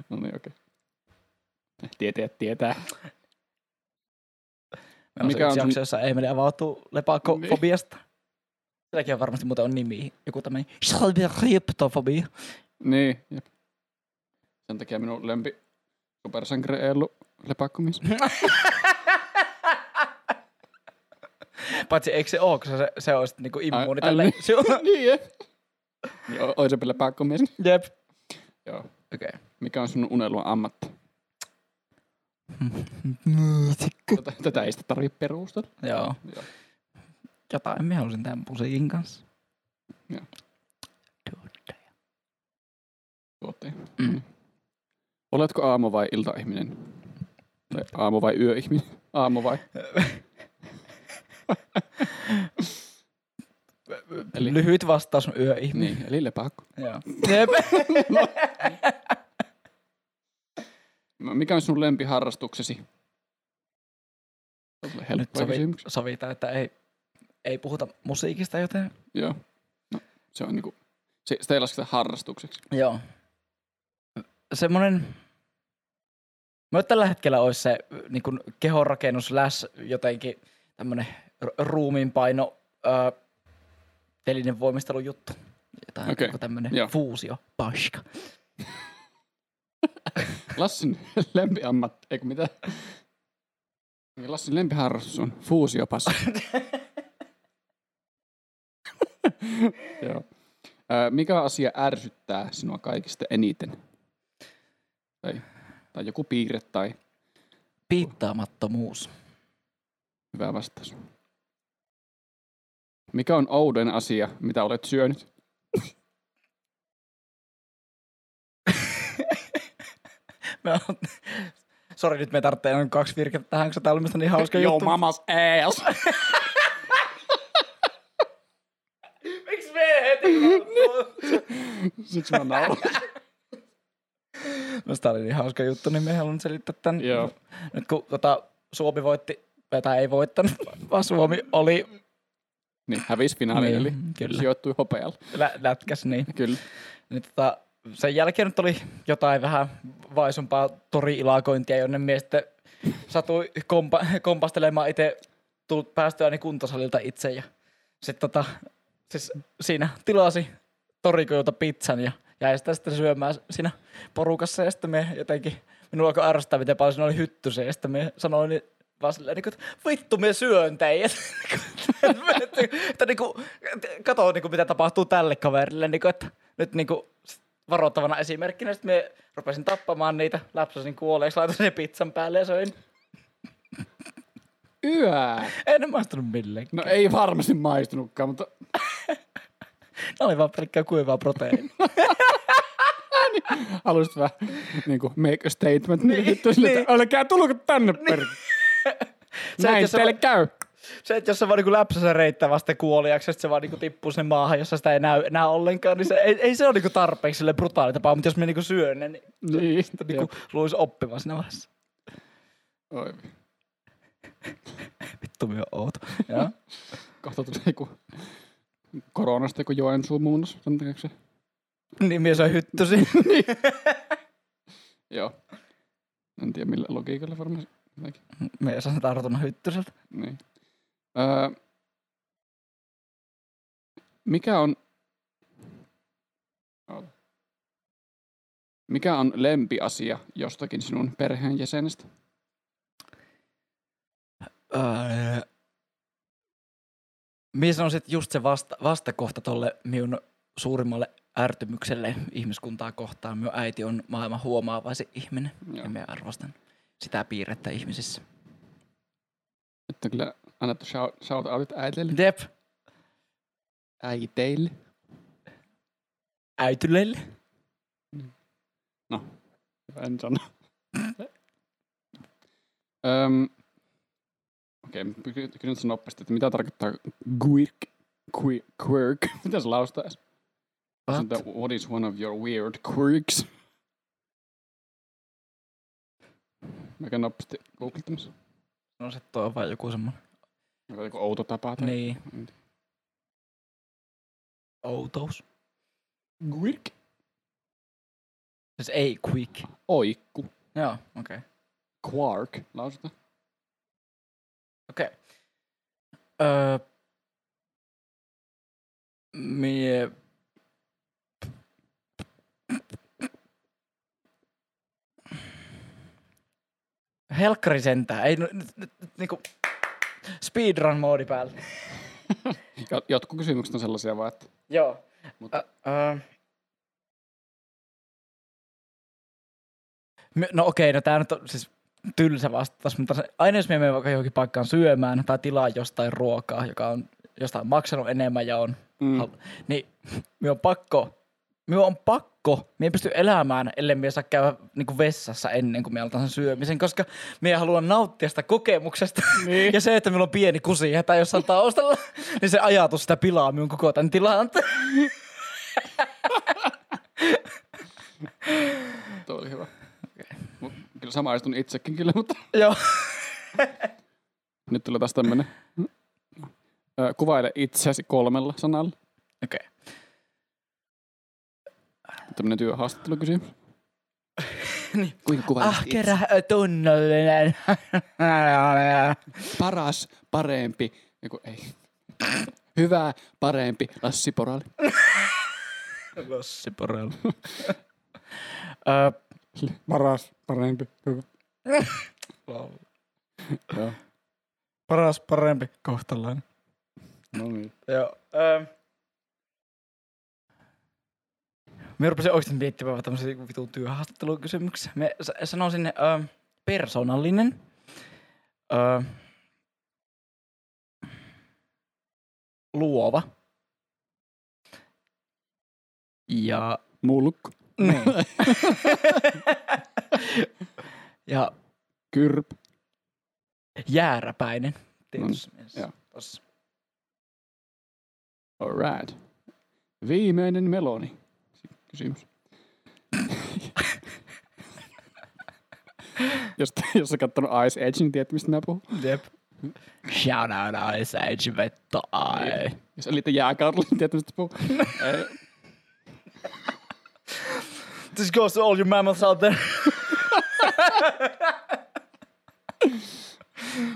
No niin, okei. Tietäjät tietää. Meillä on Mikä on se yksi sun- jakso, jossa Emeli avautuu lepakofobiasta. Silläkin on varmasti muuten on nimi. Joku tämmöinen kryptofobia. Niin, jep. Sen takia minun lempi supersankari ei ollut lepakkomies. Paitsi eikö se ole, koska se, se on sitten niinku immuuni tälle. niin. Siu- niin, oisempi lepakkomies. Jep. Joo. Okei. Okay. Mikä on sun unelma ammatti? Tätä, tätä ei sitä tarvitse perustella. Joo. Joo. Jotain minä halusin tämän musiikin kanssa. Joo. Tuottaja. Tuotteen. Mm. Oletko aamu- vai iltaihminen? Tai aamu- vai yöihminen? Aamu vai? Eli- Lyhyt vastaus on yöihminen. Niin, eli lepakko. Joo. Jep. Mikä on sun lempiharrastuksesi? Nyt sovi, kysymys. sovitaan, että ei, ei puhuta musiikista, joten Joo. No, se on niinku, se, sitä ei lasketa harrastukseksi. Joo. Semmoinen, mä tällä hetkellä olisi se niin kuin kehonrakennus läs jotenkin tämmöinen ruumiinpaino ää, telinen voimistelujuttu. Jotain okay. tämmöinen fuusio, paska. Lassin lempiammat, eikö mitä? Niin Lassin lempiharrastus on fuusiopassi. Joo. Mikä asia ärsyttää sinua kaikista eniten? Tai, tai joku piirre tai Piittaamattomuus. hyvä vastaus. Mikä on ouden asia, mitä olet syönyt? Mä oon... Sori, nyt me tarvitsee noin kaksi virkettä tähän, koska tää on mielestäni niin hauska juttu. mamas ass. Miksi me heti? Siksi mä nauran. No sitä oli niin hauska juttu, niin me haluan selittää tämän. Joo. Nyt kun tota, Suomi voitti, tai ei voittanut, vaan Suomi oli Niin, hävisi finaali, Niin, eli kyllä. sijoittui hopealle. lä- lätkäs, niin, Kyllä. niin tota, sen jälkeen nyt oli jotain vähän vaisumpaa tori-ilakointia, jonne mies sitten satui kompa- kompastelemaan itse tullut päästyäni kuntosalilta itse ja sitten tota, siis siinä tilasi torikojulta pizzan ja jäi sitä sitten syömään siinä porukassa ja sitten me jotenkin, minua alkoi ärsyttää, miten paljon siinä oli hyttysiä ja sitten me sanoin niin vaan silleen, niin kuin, että vittu me syön teidät. että, että niin kuin, kato niin kuin, mitä tapahtuu tälle kaverille, niin kuin, että nyt niin kuin, varoittavana esimerkkinä sitten me rupesin tappamaan niitä, läpsäsin kuolleeksi, laitoin sen pizzan päälle ja söin. Yö. Ei ne maistunut millekään. No ei varmasti maistunutkaan, mutta Ne oli vaan pelkkää kuivaa proteiinia. haluaisit vähän niin kuin make a statement. Niin, Niin, niin, sille, niin. että älkää tulko tänne niin. per. Se, Näin teille va- käy. Se, että jos se vaan niinku läpsäsen reittää vasta kuoliaksi, että se vaan niinku tippuu sinne maahan, jossa sitä ei näy enää ollenkaan, niin se, ei, ei se ole niinku tarpeeksi sille brutaali tapa, mutta jos me niinku syön ne, niin Niin. niinku luulisi oppimaan siinä vaiheessa. Oi, Vittu outo. Joo. kohta tulee joku koronasta joku Joensuun muunnos. Sen takia se. niin mies on hyttysi. Joo. En tiedä millä logiikalla varmaan. Jotenkin. mies on tartunut hyttyseltä. Niin. Öö, mikä on... Mikä on lempiasia jostakin sinun perheenjäsenestä? Öö, Mie sanoisin, että just se vasta, vastakohta tolle minun suurimmalle ärtymykselle ihmiskuntaa kohtaan. Minun äiti on maailman huomaavaisin ihminen Joo. ja minä arvostan sitä piirrettä ihmisissä. Nyt on kyllä annettu shout, shout outit äiteille. Jep, Äiteille. äityleille. En sano. Öm, Okei, okay, kysyn nyt nopeasti, että mitä tarkoittaa quirk? Quirk? quirk. Mitä se? What? What? what is one of your weird quirks? Mä käyn googlettamassa. No se tuo on vaan joku semmonen. Joku outo tapa? Tai... Niin. Outous. Quirk? Siis ei quick. Oikku. Joo, okei. Okay. Quark. Lausutaan. Okei. Okay. Öö, mie... Helkkari sentään. Ei, nyt, nyt, nyt, niinku speedrun-moodi päällä. Jo- Jotkut kysymykset on sellaisia vaan, että Joo. Mutta- Ä, ö. Me- No okei, no tää nyt on siis tylsä vastaus, mutta aina jos me menemme vaikka johonkin paikkaan syömään tai tilaa jostain ruokaa, joka on jostain maksanut enemmän ja on, mm, niin me on pakko, me on pakko, me ei pysty elämään, ellei me saa käydä niin vessassa ennen kuin me aloitan sen syömisen, koska me haluan nauttia sitä kokemuksesta. Niin. Ja se, että meillä on pieni kusi hätä jossain taustalla, niin se ajatus sitä pilaa minun koko tämän tilanteen. Tuo oli hyvä. Mut Kyllä samaistun itsekin kyllä, mutta Joo. nyt tulee taas tämmönen. Ö, Kuvaile itseäsi kolmella sanalla. Okei. Tämmönen työhaastattelukysymys. Niin. Kuinka kuvailet Ahkera, tunnollinen. Paras, parempi. Joku, ei. Hyvä, parempi. Lassi Porali. Lassi Porel. Ö, Paras, parempi. Hyvä. Joo. Paras, parempi, kohtalainen. No niin. Joo. Ö, Mä rupesin oikeasti miettimään tämmöisiä vitun työhaastattelukysymyksiä. Mä s- sanoisin ö, persoonallinen. Ö, luova. Ja Mulkku. Niin. ja Kyrp. jääräpäinen. Tietysti mielessä. joo. Tossa. Alright. Viimeinen meloni. Kysymys. jos, jos sä kattonut Ice Age, niin tiedät, mistä mä puhun. Jep. Shout out Ice Age vettä ai. Jos elitte jääkaudella, niin tiedät, mistä puhun. This goes to all you mammals out there.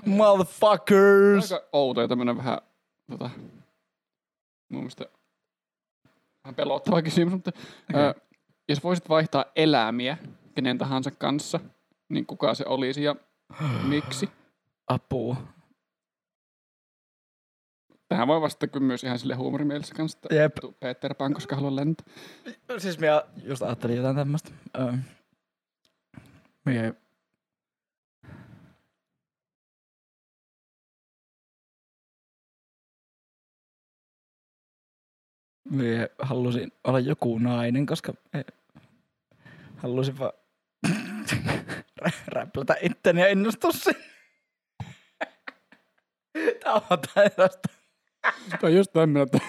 Motherfuckers. Aika outo ja tämmönen vähän, tota, mun mielestä vähän pelottava kysymys, mutta okay. ö, jos voisit vaihtaa elämiä kenen tahansa kanssa, niin kuka se olisi ja miksi? Apua. Tähän voi vastata kyllä myös ihan sille huumorimielessä kanssa, että Jep. Peter Pan, koska haluan lentää. Siis minä just ajattelin jotain tämmöstä. Öö, minä... Minä halusin olla joku nainen, koska halusin vaan rä- räplätä itteni ja innostua. Tämä on tällaista. Tämä on just tämmöinen, että,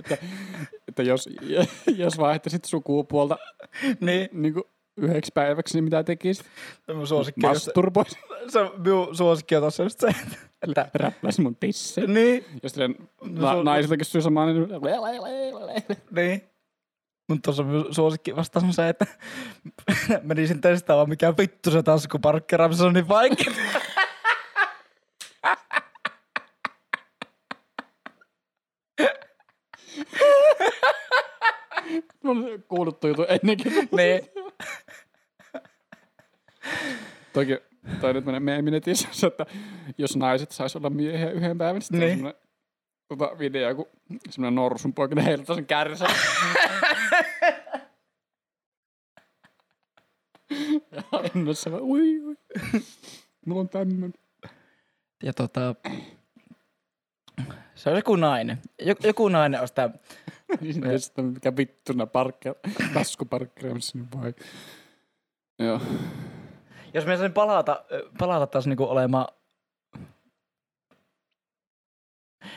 että, että jos, jos vaihtaisit sukupuolta Niin, niin kuin yhdeksi päiväksi, niin mitä tekisit? mun suosikki. Masturboisit. Se on minun suosikki on tossa just se, että... Räpläisi mun tisse. Niin, Jos silleen No na- on- naisilta kysyy samaa, niin niin. Mutta tuossa suosikki vastaus on se, että menisin testaamaan mikä vittu se taskuparkkeraaminen se on niin vaikea. Mä olen kuullut tuo jutun ennenkin. niin. Toki toi nyt menee meemi netissä, että jos naiset sais olla miehiä yhden päivän, sitten Niin. on semmoinen tota, video, kun semmoinen norsun poika heiluttaa sen kärsä. ja innossa vaan, ui, ui. Mulla on tämmönen. Ja tota... Se on joku nainen. Joku, joku nainen on sitä... Niin sitten mikä vittuna parkkeja, taskuparkkeeraamassa, niin vai. Joo. Jos me saisin palata, palata taas niinku olemaan...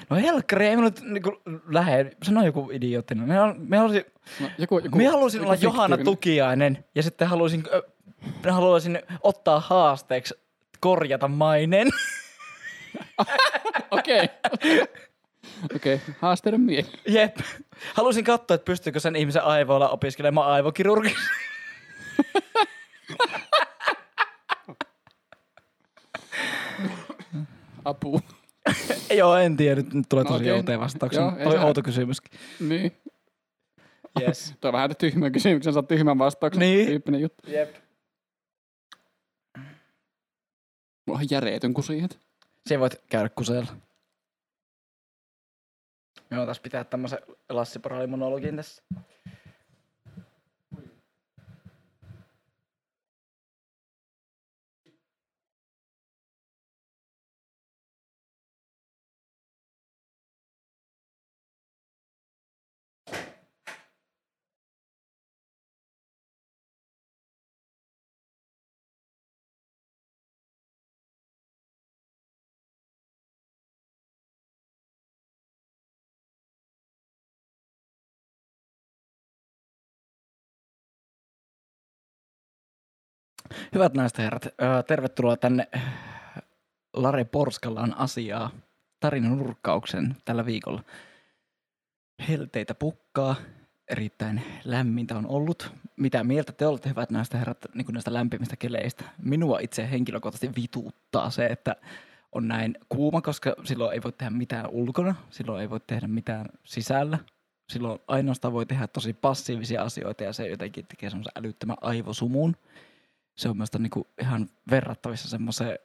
No helkkari, ei mulla niinku lähde. Sano joku idioottinen. Me, me halusin, No, joku, joku, me halusin joku olla Johanna. Tukiainen ja sitten halusin, ö, haluaisin ottaa haasteeksi korjata maineen. Okei. Okei, haasteiden mieli. Jep. Halusin katsoa, että pystyykö sen ihmisen aivoilla opiskelemaan aivokirurgi. Apu. Joo, en tiedä. Nyt tulee No tosi okei. outoja vastauksia. Joo, ei Oli se- outo kysymyskin. Niin. Yes. Tuo on vähän tyhmä kysymyksen, saa tyhmän vastauksen Niin. tyyppinen juttu. Jep. Mulla on järeetön kusihet. Se voit käydä kuseella. Me taas pitää tämmöisen lassiparaalimonologin tässä. Hyvät naiset ja herrat, tervetuloa tänne Lare Porskalaan asiaa tarinan nurkkauksen tällä viikolla. Helteitä pukkaa, erittäin lämmintä on ollut. Mitä mieltä te olette, hyvät naiset ja herrat, niin näistä lämpimistä keleistä? Minua itse henkilökohtaisesti vituuttaa se, että on näin kuuma, koska silloin ei voi tehdä mitään ulkona, silloin ei voi tehdä mitään sisällä. Silloin ainoastaan voi tehdä tosi passiivisia asioita ja se jotenkin tekee semmoisen älyttömän aivosumun se on minusta niinku ihan verrattavissa semmoiseen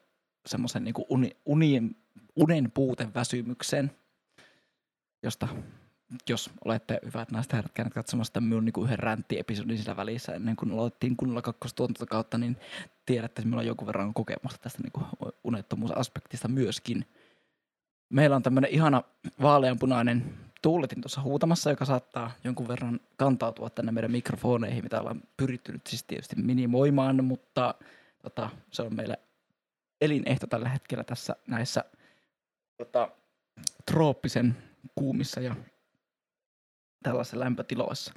semmoisen niinku uni, unien, unen puuteväsymykseen, josta jos olette hyvät naiset herrat käyneet katsomassa tämän minun niinku yhden ränttiepisodin sillä välissä ennen kuin aloittiin kunnolla kakkostuotantokautta, niin tiedätte, että minulla on jonkun verran kokemusta tästä niinku unettomuusaspektista myöskin. Meillä on tämmöinen ihana vaaleanpunainen tuuletin tuossa huutamassa, joka saattaa jonkun verran kantautua tänne meidän mikrofoneihin, mitä ollaan pyritty nyt siis tietysti minimoimaan, mutta tota, se on meille elinehto tällä hetkellä tässä näissä tota, trooppisen kuumissa ja tällaisissa lämpötiloissa.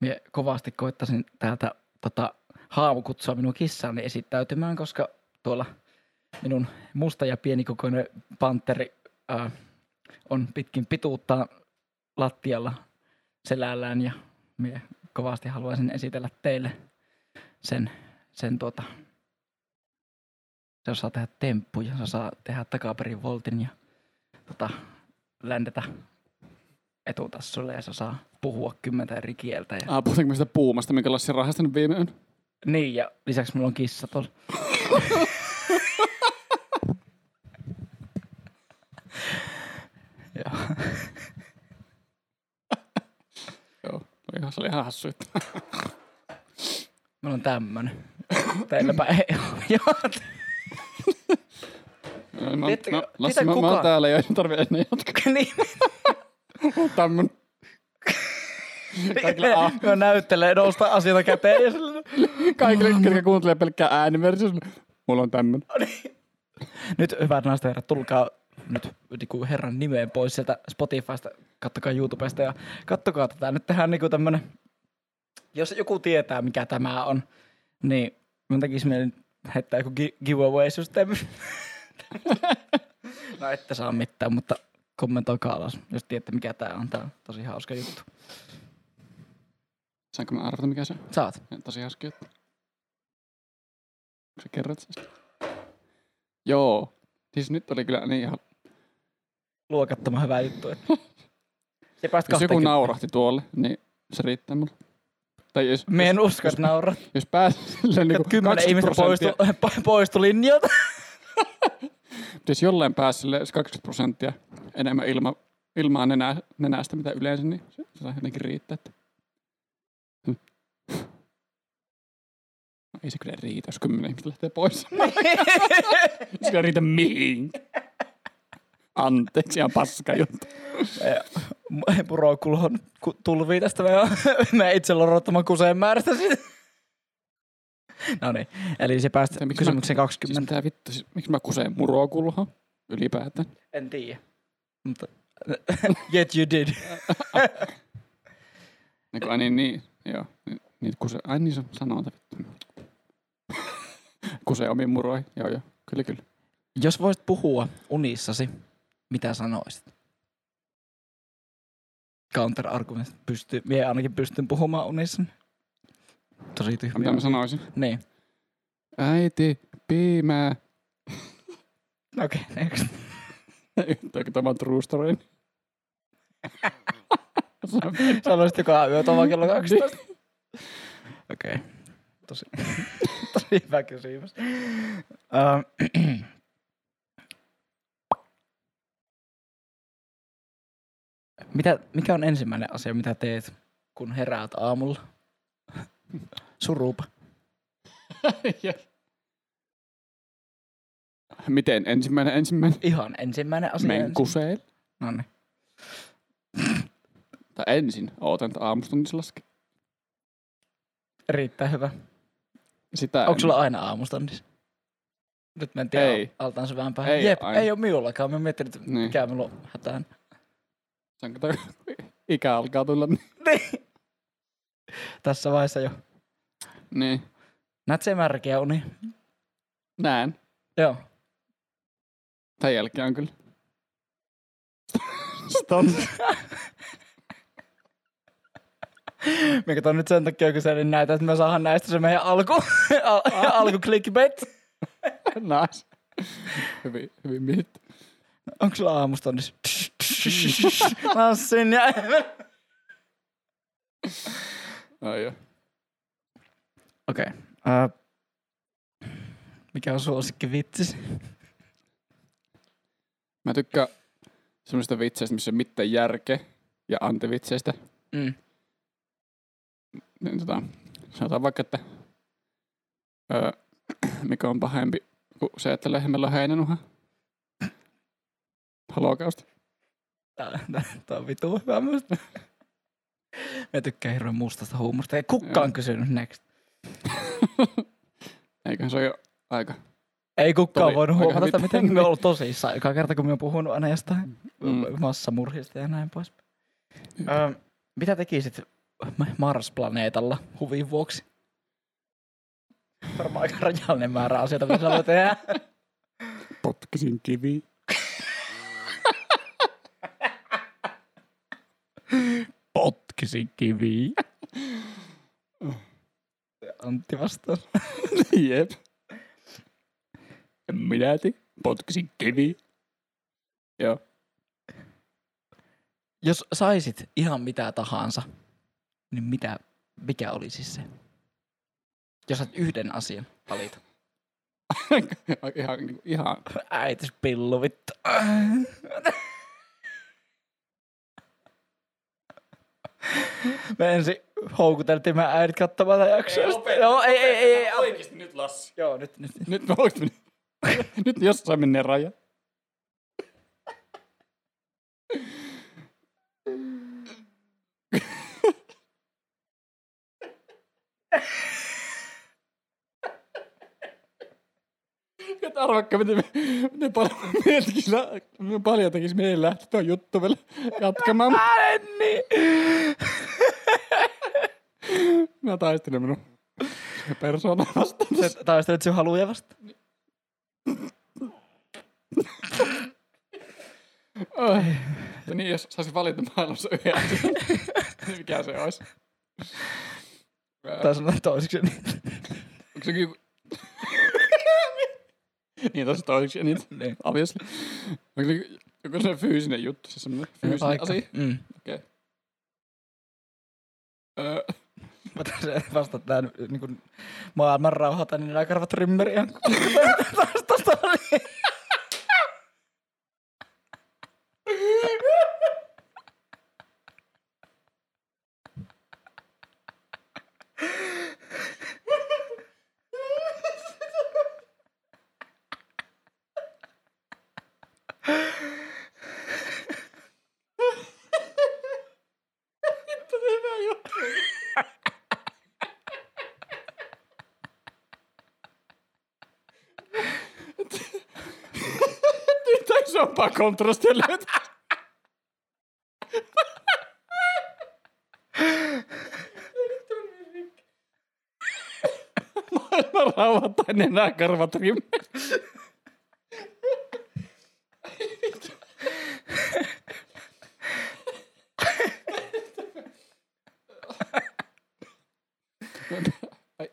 Mie kovasti koittaisin täältä tota, haamu kutsua minun kissaani esittäytymään, koska tuolla minun musta ja pienikokoinen panteri ää, on pitkin pituuttaan lattialla selällään ja minä kovasti haluaisin esitellä teille sen, sen tuota, se osaa tehdä temppuja, se osaa tehdä takaperin voltin ja tota, ländetä etutassulle ja se osaa puhua kymmentä eri kieltä. Ja, Ah, puhutaanko me sitä puumasta, minkä Lassi rahastanut viime yön? niin, ja lisäksi mulla on kissa tuolla. Joo. Joo, ihan- se oli ihan hassu. juttu. Mulla on tämmönen. Teilläpä ei ole. No, mä, Tiedättekö- no, Lassi, tietää mä, mä oon täällä ja ei tarvi enää jatkaa. niin. Tämmön. Kaikille, a, Mä näyttelen nousta asioita käteen. Ja sillä- kaikille ketkä kuuntelee pelkkää ääniversiota. Mulla on tämmön. nyt hyvät naiset ja herrat, tulkaa nyt niinku herran nimeen pois sieltä Spotifysta, kattokaa YouTubesta ja kattokaa tätä. Nyt tehdään niinku tämmönen, jos joku tietää mikä tämä on, niin mun tekisi mieli heittää joku gi- giveaway-systeemi. no ette saa mitään, mutta kommentoikaa alas, jos tiedätte mikä tää on. Tää on tosi hauska juttu. Saanko mä arvata mikä se on? Saat. Tosi hauska juttu. Onko sä kerrot sen? Joo. Siis nyt oli kyllä niin ihan... Luokattoman hyvä juttu. Että. Se pääst Jos joku 20. naurahti tuolle, niin se riittää mulle. Tai jos, Me en usko, että naurat. jos pääs silleen niin Niin Kymmenen ihmistä poistu, prosenttia, poistu linjalta. jos jollain pääsi silleen 20 prosenttia enemmän ilma, ilmaa nenää, nenästä mitä yleensä, niin se, se saa jotenkin riittää. Että... No, ei se kyllä riitä, jos kymmenen ihmistä lähtee pois. se kyllä riitä mihinkään. Anteeksi, ihan paska juttu. Puro kulhon ku- tulvii tästä. Mä, mä itse lorottamaan kuseen määrästä. No niin, eli se päästä Se, miksi kysymykseen Siis 20. mitä vittu, siis, miksi mä kuseen murokulho ylipäätään? En tiedä. Mutta Yet you did. Niin, kuin, ai niin, niin, joo. Ni- Niitä kuse, ai niin se sanoo, vittu. Kuse omiin muroihin, joo joo, kyllä kyllä. Jos voisit puhua unissasi, mitä sanoisit? Counter-argument. Pystyy, mie ainakin pystyn puhumaan unissani. Tosi tyhmiä. Mitä mä sanoisin? Niin. Äiti, piimää. Okei, okay, next. Yhtäkö tämä true story? Sanoisit joka yö tuolla kello 12. Okei. Okay. Tosi, tosi hyvä kysymys. Uh, mitä, mikä on ensimmäinen asia, mitä teet, kun heräät aamulla? Surupa. Miten ensimmäinen ensimmäinen? Ihan ensimmäinen asia. Men ensin. kuseel. No niin. Tai ensin ootan, että aamustunnissa laske. Riittää hyvä. Sitä Onko en- sulla aina aamustandis? Nyt mentiin Ei. Ei. altaan syvään päähän. Ei Jep, aina. ei ole minullakaan. Mä mietin, että Niin. mikä minulla on hätään. Se on kato, ikä alkaa tulla. Niin. Tässä vaiheessa jo. Niin, Näet se märkeä uni? näen. Joo. Tämän jälkeen on kyllä. Ston. Mä katson nyt sen takia kyselin näitä, että me saadaan näistä se meidän alku, al, alku clickbait. nice. Hyvin, hyvin mietitty. Onko sulla aamustandis? Lassin ja... Ai joo. Okei. Okay. Uh, mikä on suosikki vitsis? Mä tykkään semmoista vitseistä, missä ei mitään järkeä ja antivitseistä. Mm. Niin, tota, sanotaan vaikka, että öö, mikä on pahempi kuin se, että lehmällä on heinänuha. Holokausti. Tää, tää, tää on vitu hyvä musta. Mä tykkään hirveän mustasta huumusta. Ei kukaan Joo. kysynyt next. Eiköhän se ole jo aika. Ei kukaan Tuli voinut huomata sitä, miten me ollut tosissaan. Joka kerta, kun me on puhunut aina jostain Mm. mm. massamurhista ja näin pois. Öö, mitä tekisit Ma- Mars-planeetalla huvin vuoksi? Varmaan aika rajallinen määrä asioita, mitä sä voi tehdä. Potkisin kivi. Potkisin kiviä. Antti vastaa. Jep. Minä te potkisin kivi. Joo. Jos saisit ihan mitä tahansa, niin mitä, mikä olisi se? Jos saat yhden asian valita. ihan, ihan. Äitis pillu, vittu. Me ensin houkuteltiin meidän äidit katsomaan tätä jaksoa. Joo, ei, ei, ei, ei. Oikeesti nyt Lassi. Joo, nyt, nyt. nyt. Nyt mä oikeesti. nyt jossain menee raja. Et arvakka, miten, miten paljon meiltäkin, paljon tekis meidän lähteä tuon juttu vielä jatkamaan. Änni! Mä taistelen minun persoonaa vastaan. Sä taistelet sun haluja vasta. Oh. Ja niin, jos saisin valita maailmassa yhden asian, niin mikä se olisi? Tai sanoa toiseksi. niin- Onko se joku... niin, tosi toiseksi, niin Niin. obviously. Onko se joku sellainen fyysinen juttu, se semmoinen fyysinen Paikka. asia? Mm. Okei. Öö, Mä taisin vastata tää niinku maailman rauhoita, niin nää karvat rymmeriä. Tosta oli. kontra istället. مرة وطن هناك أربعة ريم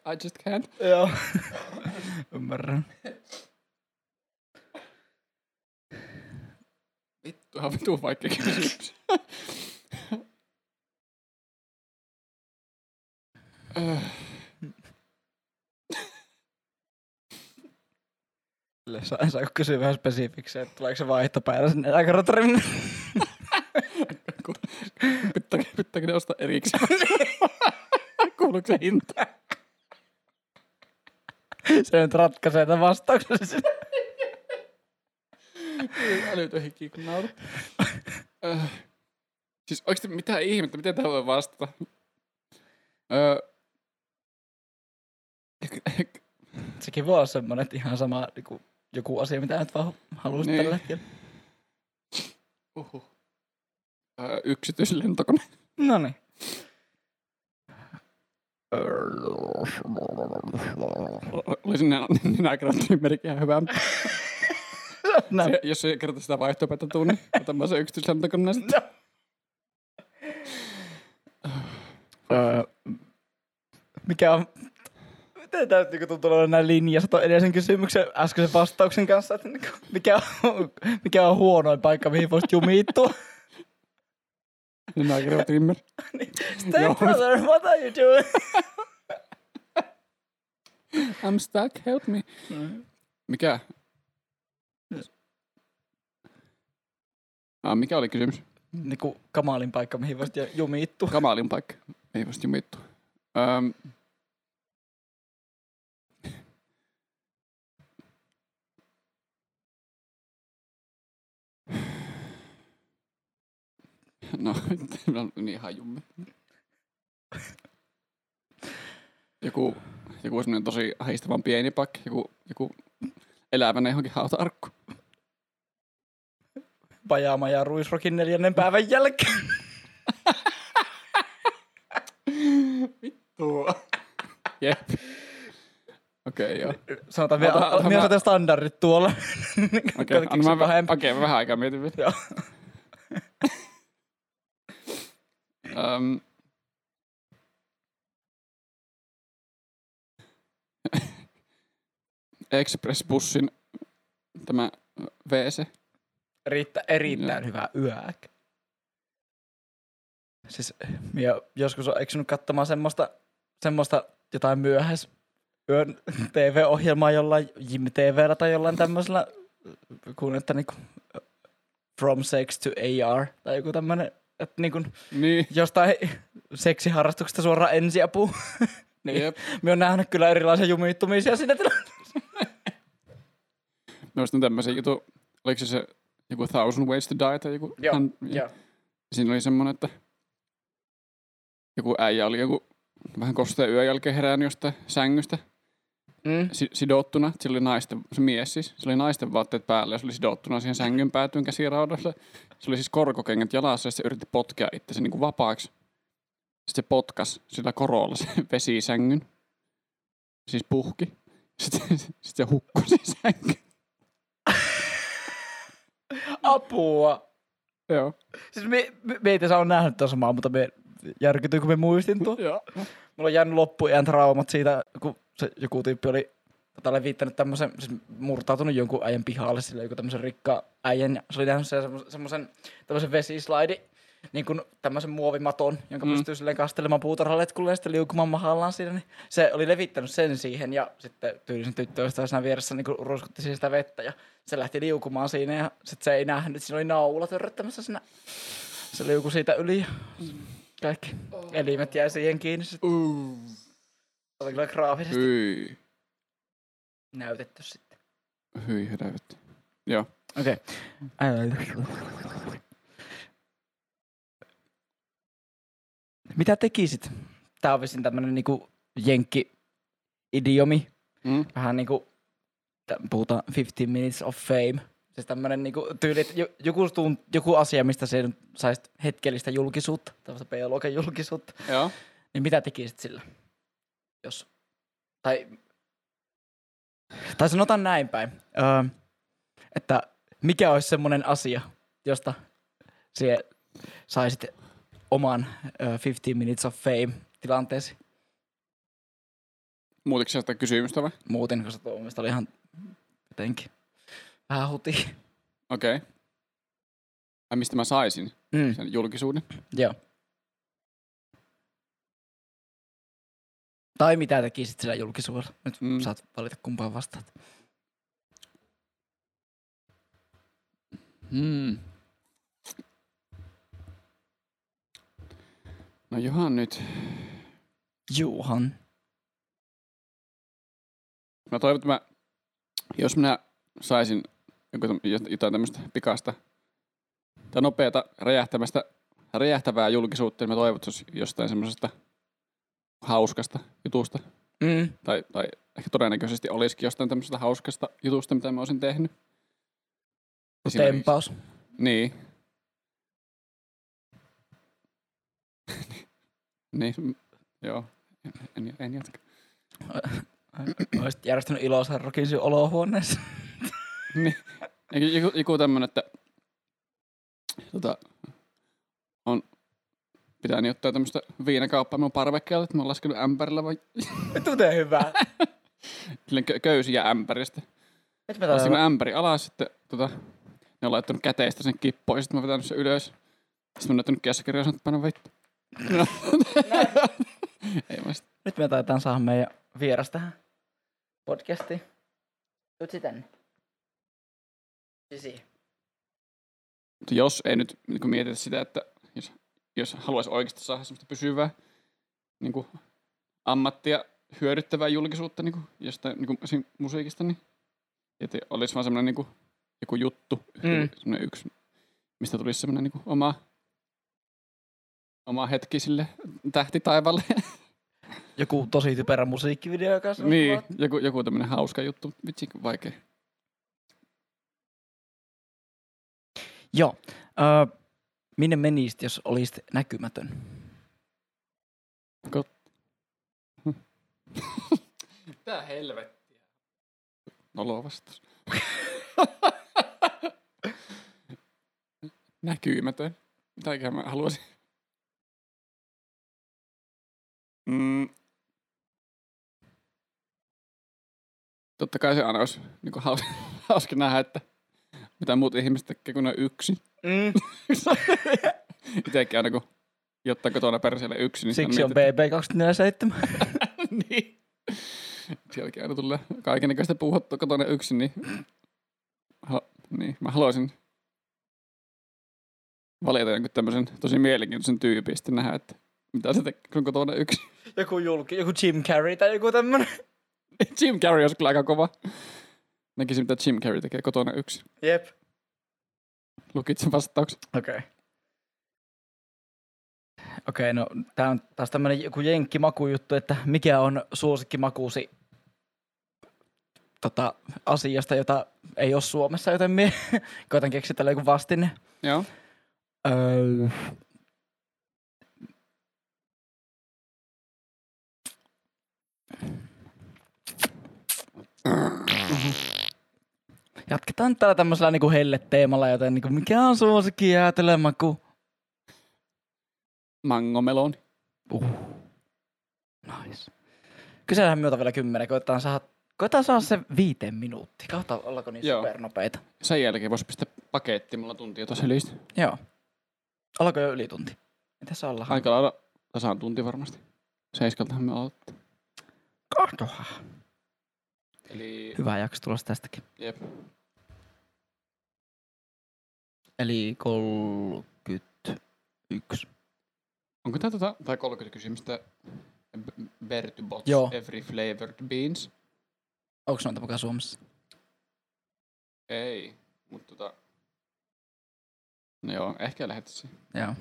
I just can't. Ja. مرة Vittuhan vitu vaikka kysymys. Sille saa, saako kysyä vähän spesifiksi, että tuleeko se vaihtopäivä sinne äkärotorin? ku- Pitääkö, pitääkö ne ostaa erikseen? Kuuluuko se hinta? se nyt ratkaisee tämän vastauksen. Älytön hiki, kun naurat. Öh. Siis oikeesti mitä ihmettä, miten tähän voi vastata? Öö, Sekin voi olla semmoinen, että ihan sama niin joku asia, mitä nyt vaan haluaisit Niin. tällä hetkellä. uhuh. öö, yksityislentokone. No niin. Olisi nenä, nenäkarvat ihan hyvä. No. Se, jos se kerta sitä vaihtoehtoa tuu, niin otan mä se yksityislentokone sitten. Öö, mikä on... Miten tää nyt niinku tuntuu olevan näin linjassa edellisen kysymyksen äskeisen vastauksen kanssa, että niinku, mikä, on, mikä on huonoin paikka, mihin voisit jumittua? Nenäkarvat rimmer. Step Joo. brother, what are you doing? I'm stuck, help me. Mikä? Ah, mikä oli kysymys? niinku kamalin paikka, mihin voisit ju- jumittua. Kamalin paikka. Ei vasta jumittu. Öm. No, mä on niin ihan jummi. Joku, joku semmoinen tosi haistavan pieni paikka, joku, joku elävänä johonkin hauta-arkku. Pajaama ja ruisrokin neljännen päivän jälkeen. Tuo. Jep. Okei, okay, joo. Sanotaan vielä, Ota- ota minä mä- standardit tuolla. Okei, okay, Keksi mä, mä, pahempi. okay, mä vähän aikaa mietin vielä. Joo. Um, Express-bussin tämä WC. Riittä, erittäin hyvä yök. Siis minä joskus olen eksynyt katsomaan semmoista, semmoista jotain myöhäis yön TV-ohjelmaa jollain Jim TVllä tai jollain tämmöisellä, kun että niinku From Sex to AR tai joku tämmöinen, että niinku Niin. jostain seksiharrastuksesta suoraan ensiapuun. niin. Jep. Me on nähnyt kyllä erilaisia jumittumisia siinä tilanteessa. Mä muistan tämmöisen jutun, oliko se se joku Thousand Ways to Die tai joku? Joo, hän- joo. Siinä oli semmoinen, että joku äijä oli joku vähän kosteen yön jälkeen herännyt jostain sängystä Mm. si- sidottuna. Sillä oli naisten, se mies siis, se oli naisten vaatteet päällä ja se oli sidottuna siihen sängyn päätyyn käsiraudalle. Se oli siis korkokengät jalassa ja se yritti potkea itsensä niin kuin vapaaksi. Sitten se potkas sillä korolla se vesisängyn. Siis puhki. Sitten, sitten se hukkui siihen sänkyyn. Apua. Joo. Siis me, me, me ei tässä ole nähnyt tuon samaa, mutta me järkytyin, kun me muistin tuon. Joo. Mulla on jäänyt loppujen traumat siitä, kun se joku tyyppi oli tota, levittänyt tämmöisen, siis murtautunut jonkun äijän pihalle, sillä joku tämmöisen rikka äijän, se oli nähnyt sen semmo- semmoisen tämmöisen vesislaidi, niin kuin tämmöisen muovimaton, jonka Mm. pystyy silleen kastelemaan puutarhaletkulle ja sitten liukumaan mahallaan siinä, niin se oli levittänyt sen siihen ja sitten tyylisen tyttöystävä siinä vieressä niin ruskutti siihen sitä vettä ja se lähti liukumaan siinä ja sitten se ei nähnyt, siinä oli naula törröttämässä siinä. Se liukui siitä yli ja kaikki elimet jäi siihen kiinni. Sitten Uh. oli kyllä graafisesti Hyi. näytetty sitten. Hyi helvetti. Joo. Okei. Mitä tekisit? Tää on vissiin tämmönen niinku jenkki-idiomi. Mm. Vähän niinku, tä- puhutaan 15 minutes of fame. Siis tämmönen niinku tyyli, että jo- joku, tunt, joku asia, mistä se saisit hetkellistä julkisuutta, tämmöistä B-luokan julkisuutta. Joo. Niin mitä tekisit sillä? Jos, tai Tai sanotaan näin päin, öö, että mikä olisi semmoinen asia, josta sie saisit oman öö, 15 minutes of fame tilanteesi Muutiko sä sitä kysymystä vai? muuten, koska tuo mielestä oli ihan jotenkin vähän huti. Okei. Okay. Ai mistä mä saisin Mm, sen julkisuuden? joo. Tai mitä tekisit sillä julkisuudella. Nyt mm. saat valita kumpaan vastaat. Hmm. No johan nyt. Juhan. Mä toivon, että mä, jos minä saisin jotain tämmöistä pikasta tai nopeata räjähtämästä, räjähtävää julkisuutta, niin mä toivon, että se olisi jostain semmoisesta hauskasta jutusta. Mm. Tai, tai ehkä todennäköisesti olisikin jostain tämmöisestä hauskasta jutusta, mitä mä olisin tehnyt. Tempaus. Niin. Niin, mm, joo. En, en, en jatka. Olisit järjestänyt ilosarrokin sun olohuoneessa. Niin. Joku, joku, tämmönen, että tota, on pitänyt ottaa tämmöistä viinakauppaa minun parvekkeella, että mä oon laskenut ämpärillä vai Tute hyvää. silleen kö- köysiä ämpäristä. Laskenut täällä... ämpäri alas, sitten tota, ne on laittanut käteistä sen kippoon ja sitten mä oon vetänyt sen ylös. Sitten mä oon näyttänyt käsikirjaa että paina vittu. No. Ei sit- Nyt me taitaan saada meidän vieras tähän podcastiin. Tuut tänne. Sisi. Jos ei nyt niin mietitä sitä, että jos, jos haluaisi oikeasti saada semmoista pysyvää niin kuin ammattia hyödyttävää julkisuutta niin kuin jostain niin kuin musiikista, niin että olisi vaan semmoinen niin kuin, joku juttu, mm. semmoinen yksi, mistä tulisi semmoinen niin kuin oma, oma hetki sille tähti taivaalle. Joku tosi typerä musiikkivideo, joka on niin, joku, joku tämmöinen hauska juttu. Vitsi, vaikea. Joo. Öö, minne menisit, jos olisit näkymätön? Mitä helvettiä? Nolo vastaus. Näkymätön. Mitäköhän mä haluaisin? Mm. Totta kai se aina olisi niin hauska, hauska nähdä, että mitä muut ihmiset tekee, kun ne on yksin. Mm. Itsekin aina kun jotta kotona perseelle yksin. Niin Siksi on mietin, BB247. niin. Sielläkin aina tulee kaikenlaista puuhattua kotona yksin, niin, ha, niin mä haluaisin valita jonkun tämmöisen tosi mielenkiintoisen tyypin sitten nähdä, että mitä se tekee, kun on kotona yksin. joku julki, joku Jim Carrey tai joku tämmönen. Jim Carrey olisi kyllä aika kova. Näkisin, mitä Jim Carrey tekee kotona yksin. Jep. Lukitsen vastauksen. Okei. Okay. Okei, okay, no tää on taas tämmönen joku jenkkimakujuttu, että mikä on suosikkimakuusi tota, asiasta, jota ei ole Suomessa, joten mie koitan keksiä tällä joku vastine. Joo. Öö. Jatketaan nyt täällä tämmöisellä niinku helleteemalla, joten niinku, mikä on suosikki jäätelömaku? Mangomeloni. Uh. Nice. Kysellään minulta vielä kymmenen, koetaan saada, koetaan saada se viiteen minuuttia. Kautta ollako niin Joo. supernopeita. Sen jälkeen voisi pistää paketti, mulla tuntia tuossa liistä. Joo. Ollako jo yli tunti? Mitäs ollaan? Aika lailla tasaan tunti varmasti. Seiskaltahan me aloittaa. Kahtoha. Eli, Hyvä jakso tulossa tästäkin. jep. Eli 31. Onko tää tota, tai 30 kysymystä B- Bertubots Joo. Every Flavored Beans? Onko noita mukaan Suomessa? Ei, mutta tota... No joo, ehkä lähettäisiin. Joo.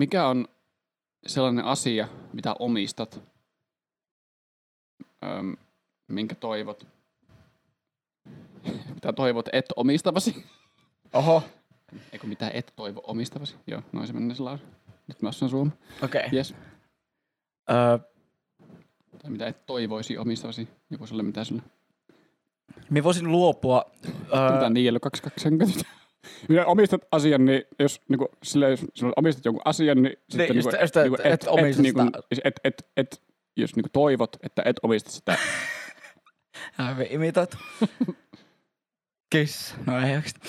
Mikä on sellainen asia, mitä omistat, öm, minkä toivot, mitä toivot et omistavasi? Oho. Eikö mitä et toivo omistavasi? Joo, noin se menee lause. Nyt mä osaan suomi. Okei. Okay. Yes. Öö, Tai mitä et toivoisi omistavasi. Joku sellainen, mitä sulle. minä voisin luopua... Öö, niillä 22 Minä omistat asian, niin jos, niin kuin, sillä, jos omistat jonkun asian, niin sitten Niin, niin et- et omista niin kuin, et, et, et, jos niin kuin toivot, että et omista sitä. Hävi imitoitu. Kiss. No ei oikeesti.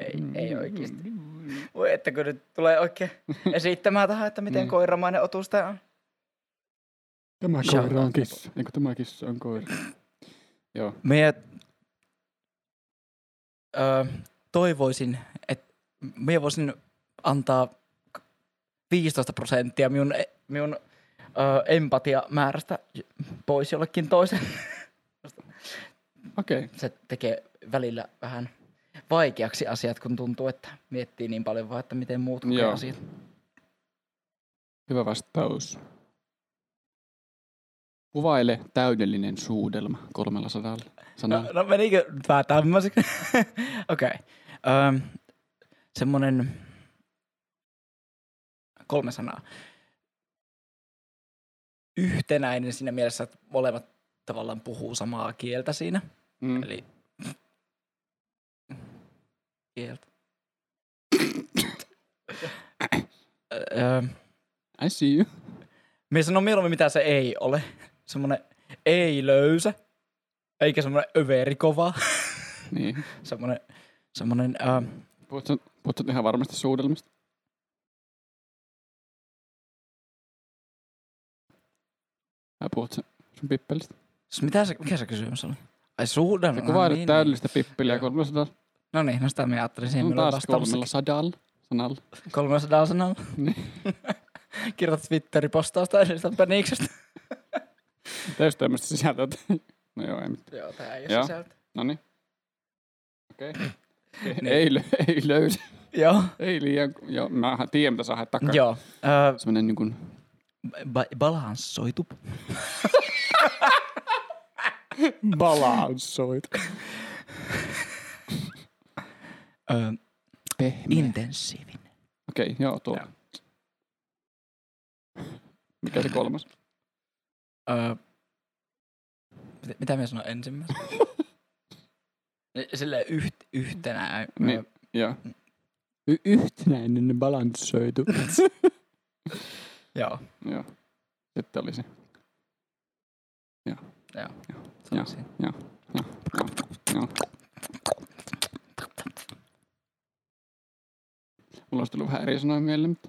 Ei, ei oikeesti. Voi että kun nyt tulee oikein esittämään tähän, että miten Niin. koiramainen otus tää on. Tämä koira on kissa. Eikö tämä kissa on koira? Joo. Mie öö, toivoisin, että mie voisin antaa 15 prosenttia minun, minun öö, empatiamäärästä pois jollekin toisen. Okei. Okay. Se tekee välillä vähän vaikeaksi asiat, kun tuntuu, että miettii niin paljon vaan, että miten muut kokee asiat. Hyvä vastaus. Kuvaile täydellinen suudelma kolmella sadalla sanalla. No, no menikö vähän tämmöiseksi? Okei. Okay. Öö, semmonen kolme sanaa. Yhtenäinen siinä mielessä, että molemmat tavallaan puhuu samaa kieltä siinä. Mm. Eli kieltä. I see you. Mie sanon mieluummin, mitä se ei ole. Semmonen ei löysä, eikä semmonen överikova. Niin. semmonen, semmonen, ää, Puhutko, puhutko ihan varmasti suudelmista? Vai puhutko sun pippelistä? siis mitä se, mikä se kysymys oli? Ai suhdan. Se kuvailet täydellistä pippeliä Joo. kolmella sadalla. No niin, no sitä me ajattelin. Siihen minulla taas kolmella sadalla sanalla. 300 sanalla. Niin. Kirjoitat Twitteri-postausta edellisestä päniksestä. Täysin tämmöistä sisältöä. No joo, ei mitään. Joo, tää ei ole sisältö. No niin. Okei. Niin. Ei, lö- ei löydy. Joo. Ei liian. Joo, mä tiedän mitä sä haet takaa. Joo. Öö, Semmoinen niin kuin ba- balanssoitu. balansoit. Öö, Pehmeä. intensiivinen. Okei, joo, tuo. Joo. Mikä se kolmas? Öö, mit- mitä mä sanoin ensimmäisenä? Silleen yht, yhtenä. Niin. Öö, Joo. Y- yhtenäinen balansoitu. joo. joo. Sitten oli se. Joo. Joo. Joo. siinä. Joo. Joo. Mulla olisi tullut vähän eri sanoja mieleen, mutta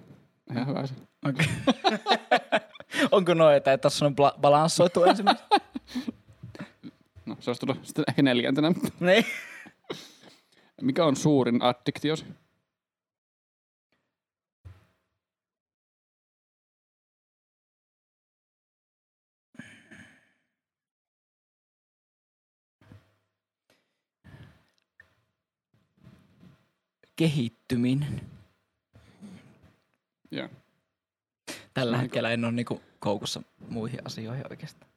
ihan hyvä se. Okei. Onko noin, että tässä on bla- balanssoitu ensimmäisenä? No, se olisi tullut sitten ehkä neljäntenä. niin. Mikä on suurin addiktiosi? Kehittyminen. Joo. Tällä No, hetkellä en ole niinku koukussa muihin asioihin oikeastaan.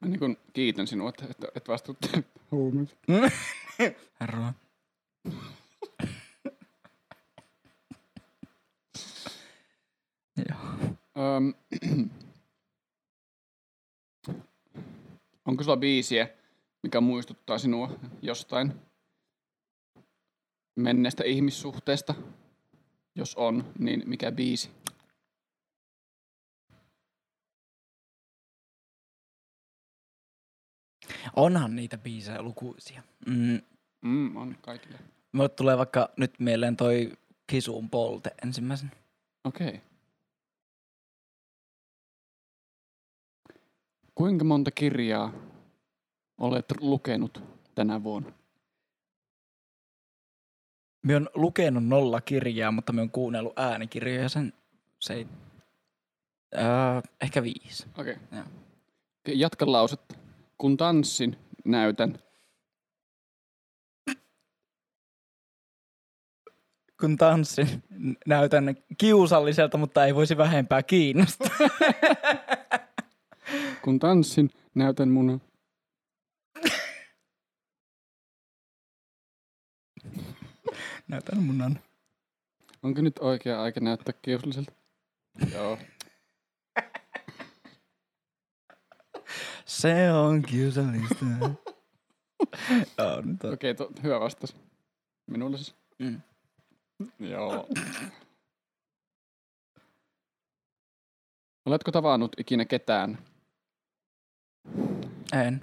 Mä niin kuin kiitän sinua, että, että, että vastuut huumeet. Herra. Joo. Öm, onko sulla biisiä, mikä muistuttaa sinua jostain menneestä ihmissuhteesta? Jos on, niin mikä biisi? Onhan niitä biisejä lukuisia. Mm, Mm, on kaikille. mulle tulee vaikka nyt mieleen toi Kisuun polte ensimmäisen. Okei. Okay. Kuinka monta kirjaa olet lukenut tänä vuonna? Mä oon lukenut nolla kirjaa, mutta mä oon kuunnellut äänikirjoja sen se ei, öö, ehkä viisi. Okei. Okay. Joo. Jatka lausetta. Kun tanssin, näytän. Kun tanssin, näytän kiusalliselta, mutta ei voisi vähempää kiinnostaa. Kun tanssin, näytän munan. Näytän munan. Onko nyt oikea aika näyttää kiusalliselta? Joo. Se on kiusallista. Joo, nyt on. Okei, okay, hyvä vastaus. Minulle siis. Mm. Joo. Oletko tavannut ikinä ketään? En.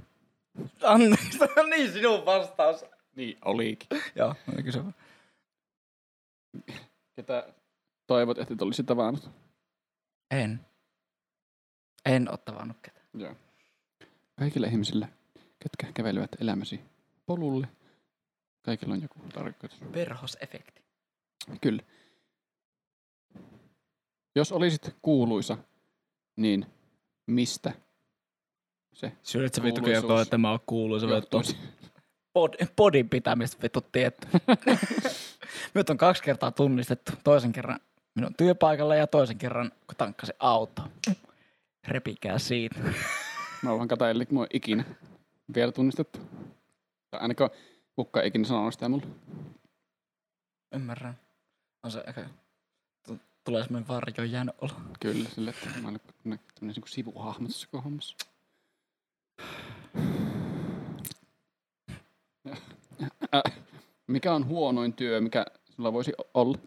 Anteeksi, tämä on niin sinun vastaus. Niin, olikin. Joo, oliko se? Ketä toivot, että et olisi tavannut? En. En ole tavannut ketään. Joo. Kaikille ihmisille, ketkä kävelevät elämäsi polulle, kaikilla on joku tarkoitus. Perhosefekti. Kyllä. Jos olisit kuuluisa, niin mistä se Syöt sä vittu, kun joku, että mä oon kuuluisa johtuisi? Pod, podin pitämistä vittu tietty. Nyt on kaksi kertaa tunnistettu. Toisen kerran minun työpaikalla ja toisen kerran, kun tankkasin auto. Repikää siitä. Mä vaan kun mä oon ikinä vielä tunnistettu. Tai ainakaan kukaan ei ikinä sanonut sitä mulle. Ymmärrän. On se ehkä... Tulee semmoinen varjo jäänyt olo. Kyllä, sille, että mä olen tämmönen niinku sivuhahmo tässä hommassa. Äh, mikä on huonoin työ, mikä sulla voisi olla?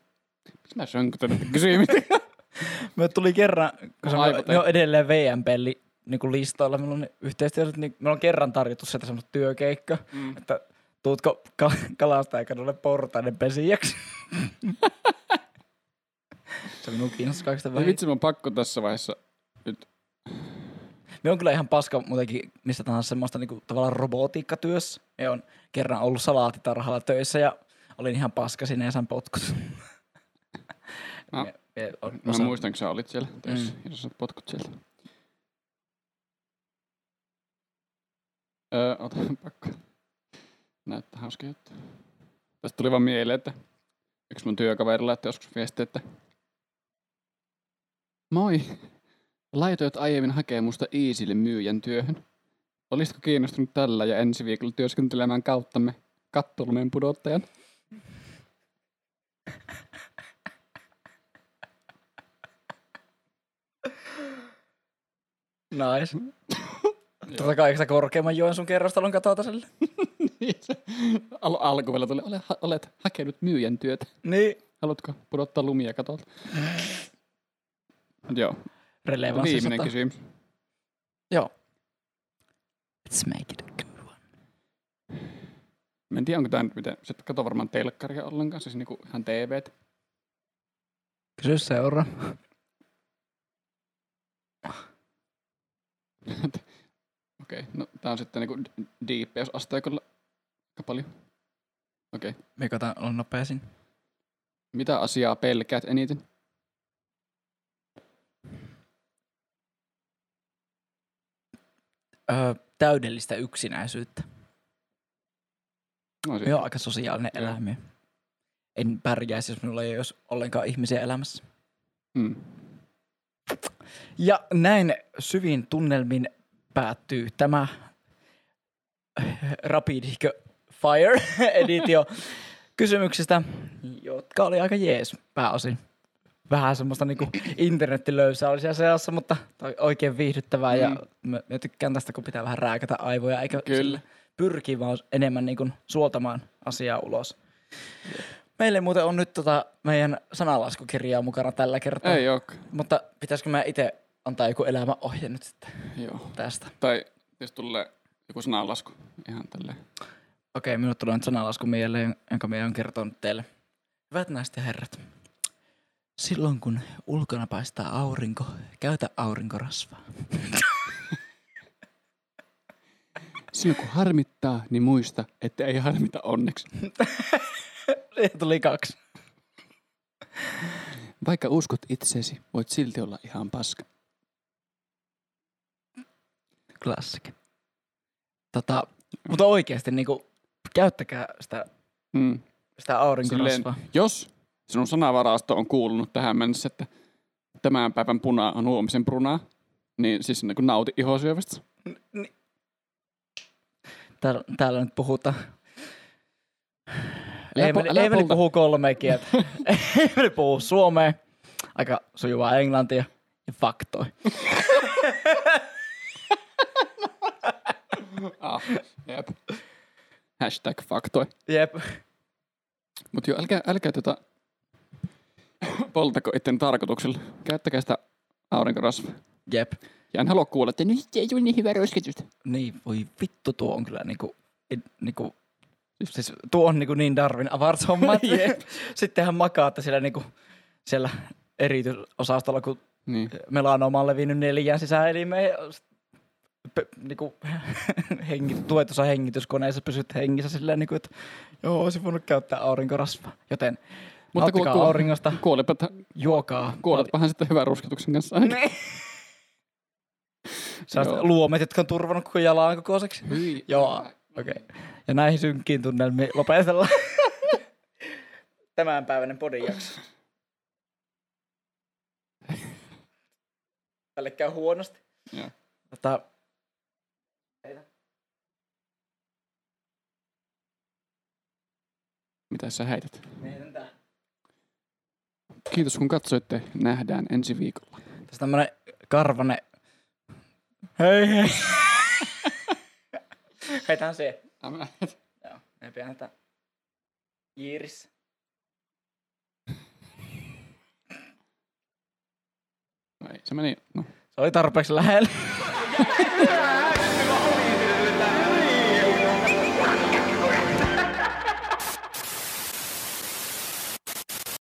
Miksi mä sönkytän kysymyksiä? Me tuli kerran, kun se me on edelleen VMP li, niin listoilla, meillä on yhteistyössä, niin meillä on kerran tarjottu sieltä semmoista työkeikkaa, Mm. että tuutko ka- kalastajakanolle portaiden pesijäksi. se minun kiinnostaa kaikista vähän. vitsi, mä on pakko tässä vaiheessa. Me on kyllä ihan paska muutenkin mistä tahansa semmoista niinku, tavallaan robotiikkatyössä. Me on kerran ollut salaatitarhalla töissä ja olin ihan paska sinne ja sain potkut. No. Me- me on- Mä osa- muistan, kun sä olit siellä töissä Mm. ja sä potkut sieltä. Öö, ota pakko. Näyttää hauska juttu. Tästä tuli vaan mieleen, että yksi mun työkaveri laittoi joskus viesti, että Moi! Laitoit aiemmin hakemusta Iisille myyjän työhön. Olisitko kiinnostunut tällä ja ensi viikolla työskentelemään kauttamme kattolumeen pudottajan? Nice. Tota kai sitä korkeamman joen sun kerrostalon katota sille. Niin se al- alkuvälillä tuli, Ole, ha- olet hakenut myyjän työtä. Niin. Haluatko pudottaa lumia katolta? Joo, Relevanssi viimeinen sata. kysymys. Joo. Let's make it a good one. Mä en tiedä, onko tämä nyt miten, sä et katso varmaan telkkaria ollenkaan, siis niinku ihan TVt. Kysy seura. Okei, okay, no tää on sitten niinku diippeysasteikolla aika paljon. Okei, okay. Mika, on nopeisin. mitä asiaa pelkäät eniten? Öö, täydellistä yksinäisyyttä. No, Minä aika sosiaalinen Joo. eläimä. En pärjäisi, jos minulla ei olisi ollenkaan ihmisiä elämässä. mm. Ja näin syvin tunnelmin päättyy tämä Rapid Fire editio kysymyksistä, jotka oli aika jees pääosin. Vähän semmoista niinku internettilöysää oli siellä seassa, mutta oikein viihdyttävää ja Mm. mä, mä, tykkään tästä, kun pitää vähän rääkätä aivoja, eikä Kyllä. pyrkii vaan enemmän niinku suoltamaan asiaa ulos. Meille muuten on nyt tota meidän sanalaskukirjaa mukana tällä kertaa. Ei oo. Mutta pitäisikö mä itse antaa joku elämäohje nyt sitten Joo. tästä? Tai jos tulee joku sananlasku ihan tälleen. Okei, minulle tulee nyt sanalasku mieleen, jonka minä olen kertonut teille. Hyvät naiset ja herrat, silloin kun ulkona paistaa aurinko, käytä aurinkorasvaa. Silloin kun harmittaa, niin muista, että ei harmita onneksi. Tuli kaksi. Vaikka uskot itseesi, voit silti olla ihan paska. Klassik. Tota, mutta oikeasti niinku, käyttäkää sitä, Mm. sitä aurinkorasvaa. Jos sinun sanavarasto on kuulunut tähän mennessä, että tämän päivän puna on huomisen prunaa, niin siis niin kuin nauti ihosyövästä. Täällä, täällä nyt puhutaan Älä Emeli, älä Emeli puhuu kolme kieltä. Emeli puhuu suomea, aika sujuvaa englantia ja faktoi. Ah, jep. Hashtag faktoi. Jep. Mutta joo, älkää, älkää tota poltako itten tarkoituksella. Käyttäkää sitä aurinkorasvaa. Jep. Ja en halua kuulla, että nyt ei tule niin hyvä rosketusta. Niin, voi vittu, tuo on kyllä niinku, i- niinku siis tuo on niinku niin Darwin avartshomma. Jep. Sittenhän makaatte siellä niinku, siellä erityisosastolla, kun Niin. melanoma on levinnyt neljään sisäelimeen. pe- Niinku, hengit, tuetussa hengityskoneessa pysyt hengissä silleen, niinku, että joo, olisi voinut käyttää aurinkorasvaa. Joten Mutta nauttikaa ku- ku- auringosta, Kuolipa, juokaa. kuoletpahan sitten hyvän rusketuksen kanssa. Niin. Sellaiset luomet, jotka on turvannut koko jalan kokoiseksi. Hyi. Joo, okei. Okay. Ja näihin synkkiin tunnelmiin lopetellaan tämänpäiväinen podijakso. Tälle käy huonosti. Joo. Tota, Mitä sä heität? heitän tää. Kiitos kun katsoitte. Nähdään ensi viikolla. Tässä tämmönen karvane. Hei hei. Heitän se. Tämä. Joo, me tätä Jiirissä. No ei, se meni. No. Se oli tarpeeksi lähellä.